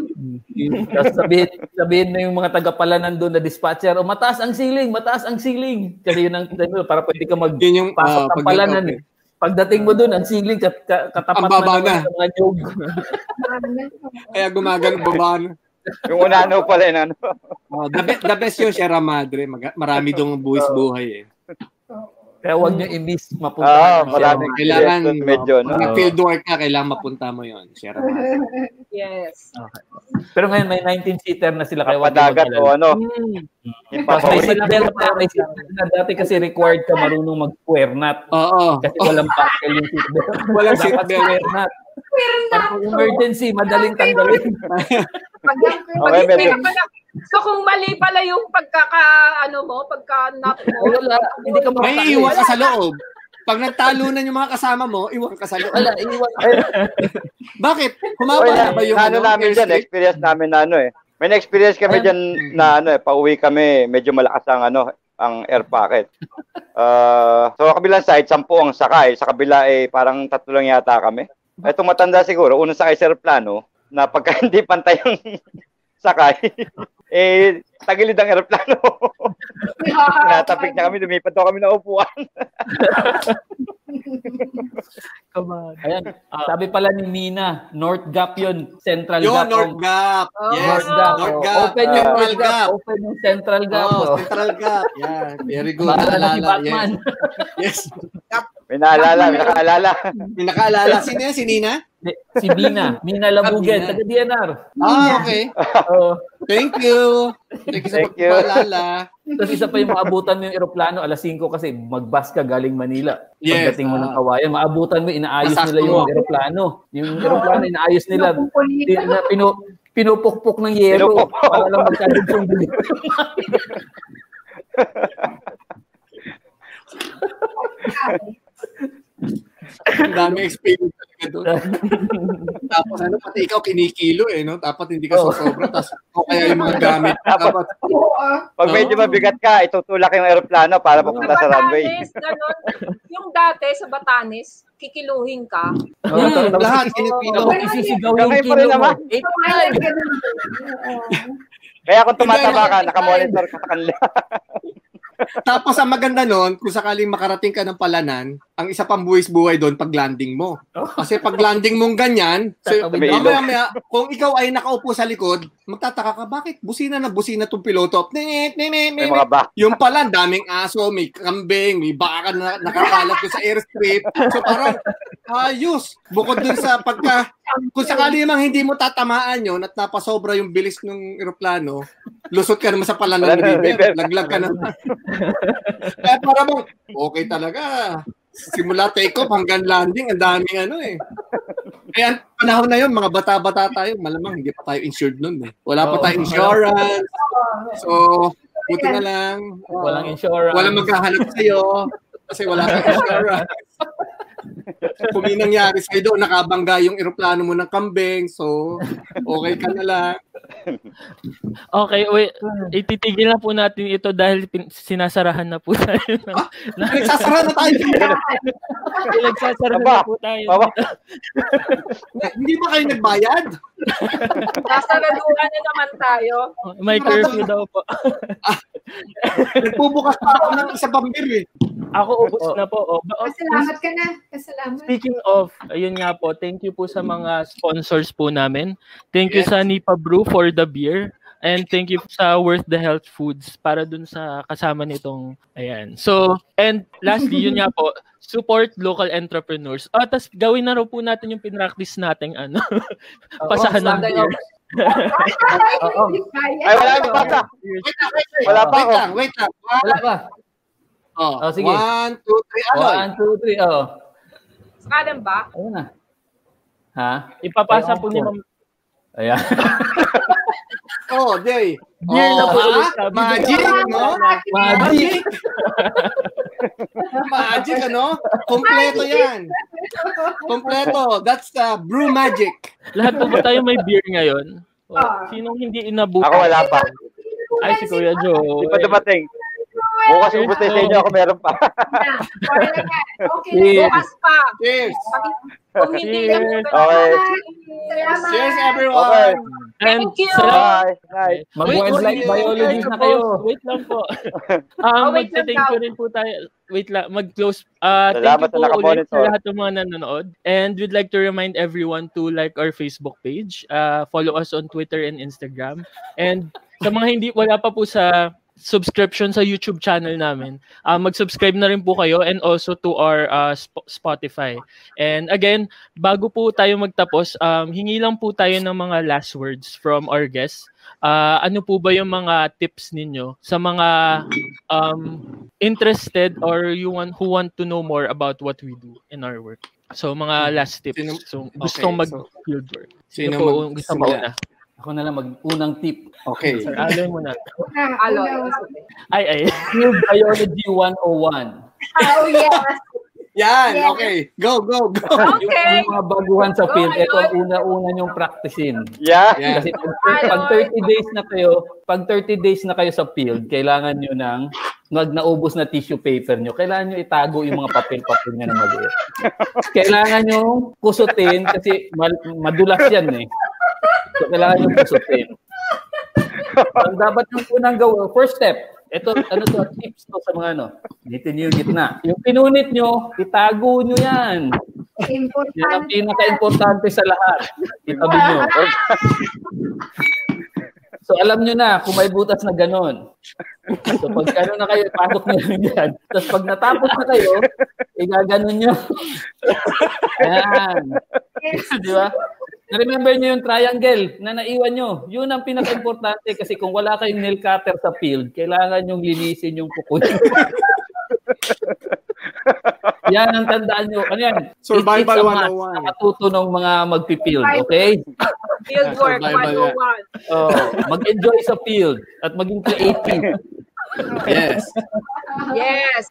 Tapos sabihin, sabihin na yung mga taga-palanan doon na dispatcher, oh, mataas ang ceiling, mataas ang ceiling. Kasi yun ang, para pwede ka mag Yun yung, ah, ng palanan. okay. eh. Pagdating mo doon, ang ceiling kat, ka- katapat Ang baba naman na. ng mga nyog. Kaya gumagano babaan. Yung una ano pala yun, ano. Oh, the, be- the best yung Sierra Madre. Mag- marami dong buwis buhay eh. Kaya huwag nyo i-miss mapunta. Ah, maraming Sierra Kailangan, Yes, medyo, no? Pag fieldwork ka, kailangan mapunta mo yon Sierra Madre. Yes. Madre. Pero ngayon may 19-seater na sila. Kaya Padagat o ano. Hmm. Tapos may seatbelt na, may seatbelt na. Dati kasi required ka marunong mag-square knot. Oo. Kasi walang buckle yung seatbelt. Walang Dapat seatbelt. square knot. Kung emergency, madaling tanggalin. Pag, Okay, pag, medyo- so kung mali pala yung pagkaka, ano mo, pagka nap mo, Wala, hindi ka May makakalis. iwan ka sa loob. Pag nagtalunan yung mga kasama mo, iwan ka sa loob. Wala, iwan. Bakit? Humaba na ba yung ano namin dyan, experience namin na ano eh. May na-experience kami dyan na ano eh, pauwi kami, medyo malakas ang ano, ang air pocket. Uh, so, kabilang side, sampu ang sakay. Sa kabila eh, parang tatlo lang yata kami. Itong matanda siguro, unang sakay sa aeroplano, na pagka hindi pantay ang sakay, eh, tagilid ang aeroplano. Tinatapik na kami, lumipat daw kami ng upuan. Come on. Ayan, sabi pala ni Mina, North Gap yun, Central Yun, Gap. North Gap. Oh, Yes, North Gap. North oh. Gap. Open yung Central North Gap. Gap. Open yung Central Gap. Oh, oh. Central Gap. Yeah, very good. Maalala si Batman. Yes. yes. May naalala, may nakaalala. May nakaalala. Sino yan? Si Nina? si Mina, Mina Labugen, taga DNR. Ah, okay. Oh. Thank you. Thank you sa Thank. Tapos isa pa yung maabutan mo yung eroplano, alas 5 kasi magbus ka galing Manila. Yes, Pagdating mo ng ah. kawayan, maabutan mo, inaayos Masakto nila yung mo. eroplano. Yung eroplano, inaayos nila. Na, pinu, pinupukpok ng yero Pinupukpok. para lang magkadugsong dili. Ang dami experience doon. Tapos ano, pati ikaw kinikilo eh, no? Dapat hindi ka Oh. sosobra. Tapos o kaya yung mga gamit. Dapat, Oo, ah. Pag medyo mabigat ka, itutulak yung aeroplano para papunta sa runway. Ganun. Yung dati sa Batanes, kikiluhin ka. Oh, Mm, lahat kinipilo. Isisigaw yung Kamay pa kilo rin mo. ganun. Oo. Kaya kung tumataba ka, nakamonitor ka sa kanila. Tapos ang maganda nun, kung sakaling makarating ka ng palanan, ang isa pang buwis-buhay doon pag landing mo. Kasi pag landing mong ganyan, so, mamaya, maya, kung ikaw ay nakaupo sa likod, magtataka ka, bakit busina na busina tong piloto? Yung pala, daming aso, may kambing, may baka na nakakalat ko sa airstrip. So parang, ayos. Bukod dun sa pagka, kung sakali namang hindi mo tatamaan yun at napasobra yung bilis ng eroplano, lusot ka naman sa palanan ng river, laglag ka naman. Kaya para bang, okay talaga. Simula take-off hanggang landing, ang daming ano eh. Kaya panahon na yun, mga bata-bata tayo, malamang hindi pa tayo insured nun eh. Wala pa tayong insurance. So, buti na lang. Walang insurance. Walang maghahanap sa'yo kasi wala kang insurance. Kung may nangyari sa'yo doon, nakabangga yung eroplano mo ng kambing, so okay ka na lang. Okay, wait. Ititigil na po natin ito dahil pin- sinasarahan na po tayo. ng- Nagsasara na tayo. Nagsasara na po tayo. Baba. Hindi ba kayo nagbayad? Nasaraduhan na naman tayo. May curfew daw po. Nagbubukas pa ako ng isa pang beer eh. Ako ubos na po. Oh, oh, Pasalamat ka na. Pasalamat. Speaking of, ayun nga po, thank you po sa mga sponsors po namin. Thank you Yes. sa Nipa Brew for the beer. And thank you sa Worth the Health Foods para dun sa kasama nitong, ayan. So, and lastly, yun nga po, support local entrepreneurs. Ah, tas gawin na raw po natin yung pinractice nating ano, pasahan ng beer. Ay, wala pa. Wala pa Wait lang, wait lang. Wala pa. Oh, Oh, sige. One, two, three, aloy. One, two, three. Oh. Sakalan ba? Ayun na. Ha? Ipapasa Ay, po ni. Ma'am. Ayan. Oh, Day. Beer na po ha? ulit sabi. Magic, no? Magic. Magic, ano? Kompleto yan. Kompleto. That's the brew magic. Lahat po ba tayo may beer ngayon? O, Ah. Sinong hindi inabutan? Ako wala pa. Ay, si Kuya Joe. Hindi pa dumating. Bukas ubus na sa inyo ako meron pa. Okay. Okay. Cheers. Bukas pa. Cheers. Kung hindi Cheers. Okay. Salamat. Cheers, Okay. everyone. And Thank you. salamat- Bye. Mag-wildlife biologist wait, na kayo. Wait lang po. Um, Oh, wait lang daw. you rin po tayo. Wait lang, mag-close. Uh, thank Salamat you po ulit sa lahat ng mga nanonood. And we'd like to remind everyone to like our Facebook page. Uh, follow us on Twitter and Instagram. And sa mga hindi, wala pa po sa subscription sa YouTube channel namin, uh, mag-subscribe na rin po kayo and also to our uh, Sp- Spotify. And again, bago po tayo magtapos, um, hingi lang po tayo ng mga last words from our guests. Ah, ano po ba yung mga tips ninyo sa mga um, interested or you want who want to know more about what we do in our work? So mga last tips. Sino- so okay, gustong mag so- work. Sino Sino po gusto magsimula? mauna? Ako na lang mag-unang tip. Okay. Sir Aloy muna. Ah, Aloy. Ay, ay. Field Biology 101. Oh, yes. Yan, Yeah. okay. Go, go, go. Okay. Yung mga baguhan sa field, ito ang Aloy. una-una nyong practicein. Yeah. Yeah. Kasi pag, pag 30 days na kayo, pag 30 days na kayo sa field, kailangan nyo ng mag naubos na tissue paper nyo, kailangan nyo itago yung mga papel-papel nyo na maliit. kailangan nyo kusutin kasi mal- madulas yan eh. So, kailangan nyo kusutin. Ang dapat yung unang gawin, first step, ito, ano to, tips to sa mga ano, dito nyo yung gitna. Yung pinunit nyo, itago nyo yan. Yan ang Important. pinaka-importante sa lahat. Itabi nyo. So alam nyo na kung may butas na ganon. So pag ano na kayo, pasok nyo lang yan. Tapos pag natapos na kayo, igaganon nyo. Ayan. Di ba? Na-remember nyo yung triangle na naiwan nyo. Yun ang pinaka-importante kasi kung wala kayong nail cutter sa field, kailangan yung linisin yung kuko nyo. yan ang tandaan nyo. Ano yan? Survival It's a must 101. na matuto ng mga magpipield. Okay? Field work Survival yan. 101. Oh, mag-enjoy sa field at maging creative. Yes. Yes.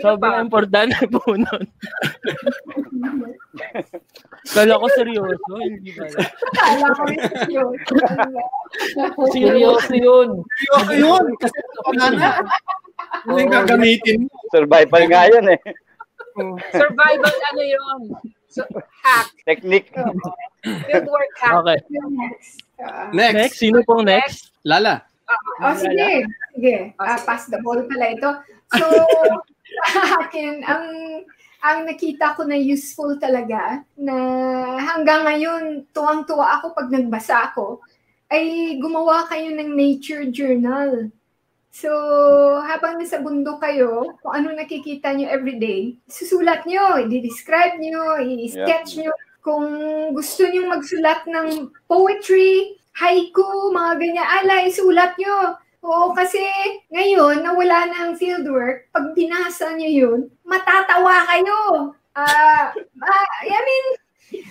Sobrang importante po nun. Kala ko seryoso, hindi ba? Kala ko yun. Seryoso yun. Seryoso yun. Kasi wala na. Ano yung gagamitin mo? Survival nga yun eh. Survival ano yun? So, hack. Technique. Field work hack. Okay. Next. Next. Next, sino pong next? Lala. Oh, sige. Sige. Ah, pass the ball pala ito. So, sa akin, ang ang nakita ko na useful talaga na hanggang ngayon tuwang-tuwa ako pag nagbasa ako ay gumawa kayo ng nature journal. So, habang nasa bundok kayo, kung ano nakikita nyo everyday, susulat nyo, i-describe nyo, i-sketch nyo. Kung gusto nyo magsulat ng poetry, haiku, mga ganyan, ala, isulat nyo. Oo, kasi ngayon, na wala ng fieldwork, pag binasa nyo yun, matatawa kayo. Ah, ah, I mean,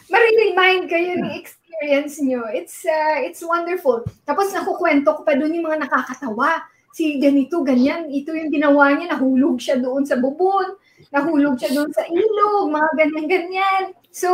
mariremind kayo ng experience nyo. It's uh, it's wonderful. Tapos nakukwento ko pa doon yung mga nakakatawa. Si ganito, ganyan, ito yung ginawa niya, nahulog siya doon sa bubon, nahulog siya doon sa ilog, mga ganyan-ganyan. So,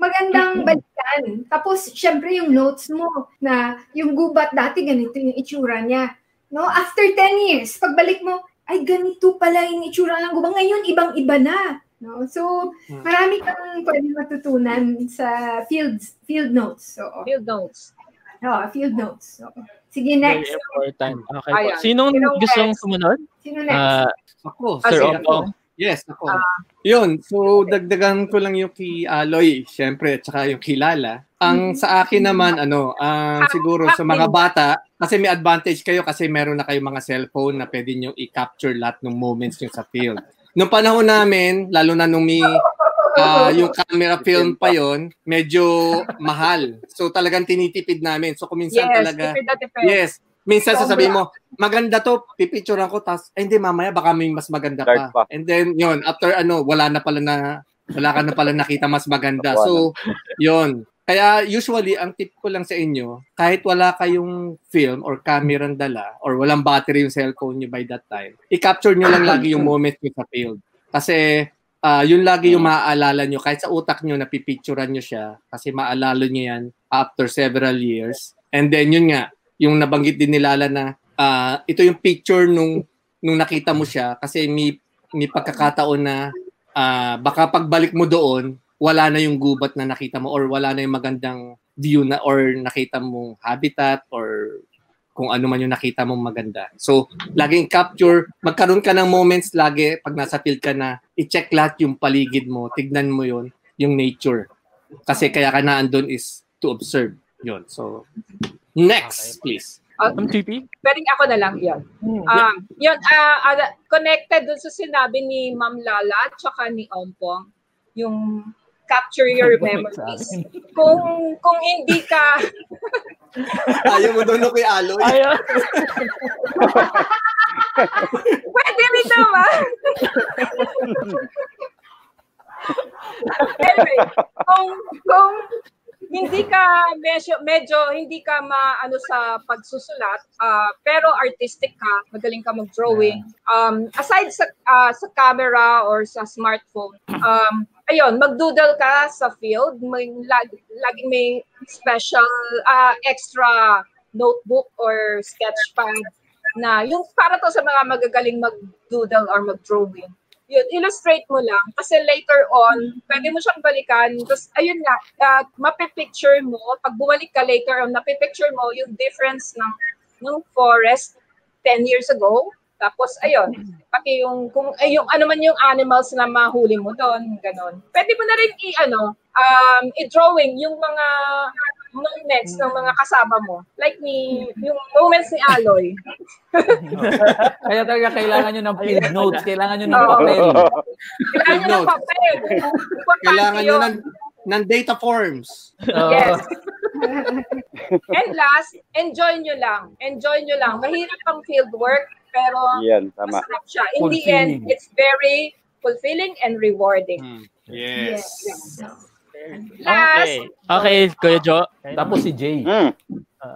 magandang balikan. Tapos, syempre, yung notes mo na yung gubat dati, ganito yung itsura niya. No? After 10 years, pagbalik mo, ay ganito pala yung itsura ng gubat. Ngayon, ibang-iba na. No? So, marami kang pwede matutunan sa field field notes. So, Field notes. oh, field notes. So, sige, Very next. important. Okay po. Ayan. Sinong Sinong gustong next? sumunod? Sino next? Ah, Ako. Ah, Sir sige. Ompong. Yes, ako. Yun, so dagdagan ko lang yung kay Aloy, syempre, at saka yung kilala. Ang sa akin naman, ano, ang siguro sa mga bata, kasi may advantage kayo kasi meron na kayong mga cellphone na pwede nyo i-capture lahat ng moments nyo sa field. Nung panahon namin, lalo na nung may ah, yung camera film pa yon medyo mahal. So talagang tinitipid namin. So kung minsan Yes, talaga, yes, minsan sasabihin mo, maganda to, pipicturean ko, tas, eh, hindi, mamaya baka may mas maganda pa. pa. And then, yun, after ano, wala na pala na, wala ka na pala nakita mas maganda. So, yun. Kaya usually, ang tip ko lang sa inyo, kahit wala kayong film or camera dala or walang battery yung cellphone nyo by that time, i-capture nyo lang lagi yung moment nyo sa field. Kasi, ah yun lagi yung maaalala nyo. Kahit sa utak nyo, napipicturean nyo siya kasi maalala nyo yan after several years. And then, yun nga, yung nabanggit din ni Lala na ah, ito yung picture nung nung nakita mo siya kasi may may pagkakataon na ah, baka pagbalik mo doon wala na yung gubat na nakita mo or wala na yung magandang view na or nakita mong habitat or kung ano man yung nakita mong maganda. So, laging capture, magkaroon ka ng moments lagi pag nasa field ka na i-check lahat yung paligid mo, tignan mo yon yung nature. Kasi kaya ka na andun is to observe yon So, next, please. Ma'am TP? Pwedeng ako na lang yan. Hmm, Um, yun, ah, ah, connected dun sa sinabi ni Ma'am Lala at saka ni Ompong, yung capture your memories. Kung kung hindi ka Ayaw mo doon kay Aloy. Ayaw. pwede rin naman. anyway, kung kung hindi ka medyo, medyo hindi ka maano sa pagsusulat, ah, pero artistic ka, magaling ka mag-drawing. Um, aside sa ah, sa camera or sa smartphone, um, ayun, magdoodle ka sa field, may lag, laging may special ah, extra notebook or sketchpad na yung para to sa mga magagaling mag-doodle or mag-drawing yun, illustrate mo lang. Kasi later on, pwede mo siyang balikan. Tapos, ayun nga, uh, mapipicture mo, pag bumalik ka later on, napipicture mo yung difference ng, ng forest 10 years ago. Tapos, ayun, pati yung, kung, ay, yung ano man yung animals na mahuli mo doon, ganon. Pwede mo na rin i-ano, um, i-drawing yung mga moments ng mga kasama mo. Like ni, yung moments ni Aloy. Kaya talaga kailangan nyo ng field notes, kailangan nyo ng papel. Kailangan nyo ng papel. Kailangan nyo yun. ng, ng data forms. Yes. And last, enjoy nyo lang. Enjoy nyo lang. Mahirap ang field work, pero Yan, tama. masarap siya. In the end, it's very fulfilling and rewarding. Hmm. Yes. Last, Okay. Okay, Kuya Jo. Tapos si Jay, Hmm.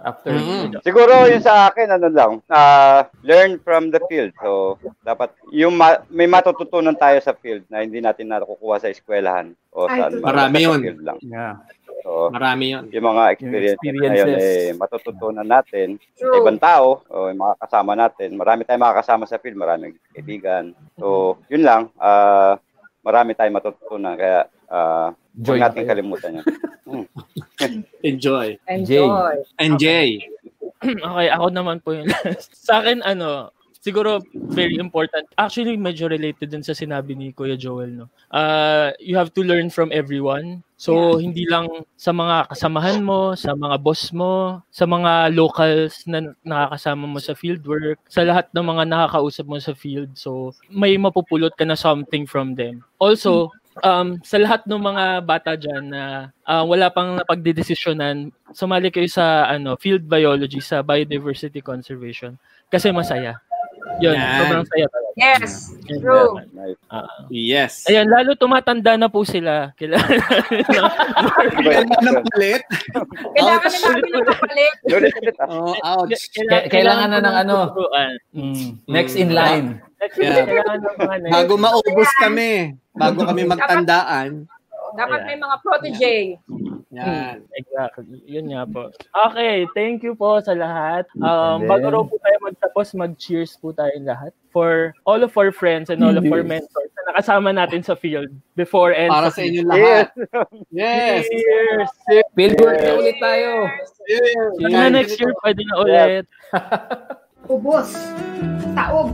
after. Mhm. Siguro yung sa akin, ano lang, ah, learn from the field. So, dapat yung ma- may matututunan tayo sa field na hindi natin nakukuha sa eskwelahan o Ay, sa totoo. Marami sa yun. field lang. Yeah. So, Marami yun. yung mga experiences, na yun eh, matututunan natin sa True. ibang tao o yung mga kasama natin. Marami tayong makakasama sa field, maraming kaibigan. So, yun lang. ah, marami tayong matututunan. Kaya, ah, Joy huwag natin tayo. kalimutan yun. Enjoy. enjoy. And Jay. okay, ako naman po yun. sa akin, ano, siguro very important. Actually, medyo related din sa sinabi ni Kuya Joel, no? Uh, you have to learn from everyone. So, hindi lang sa mga kasamahan mo, sa mga boss mo, sa mga locals na nakakasama mo sa fieldwork, sa lahat ng mga nakakausap mo sa field. So, may mapupulot ka na something from them. Also, um, sa lahat ng mga bata dyan na ah, wala pang napagdidesisyonan, sumali kayo sa ano field biology, sa biodiversity conservation. Kasi masaya. Yun, Yan. sobrang saya talaga. Yes, Yun. true. Nice. Ah, Yes. ayan, lalo tumatanda na po sila. Kailangan Kailangan ng palit. Kailangan na namin ng ulit, ah. Oh, ouch. Kaya- kailangan na ng ano. Mm. Next in line. Yeah. Kailangan ng mga next. Bago maubos kami, bago kami magtandaan. Dapat may mga protege. Yan. Exactly. Yun nga po. Okay, thank you po sa lahat. Um, then- bago raw po tayo magtapos, mag-cheers po tayo lahat for all of our friends and all of our mentors na nakasama natin sa field before and Para sa inyo lahat. Yes. Cheers! Fieldwork na ulit tayo. Cheers. Sana next year pwede na ulit. Ubos. Taob.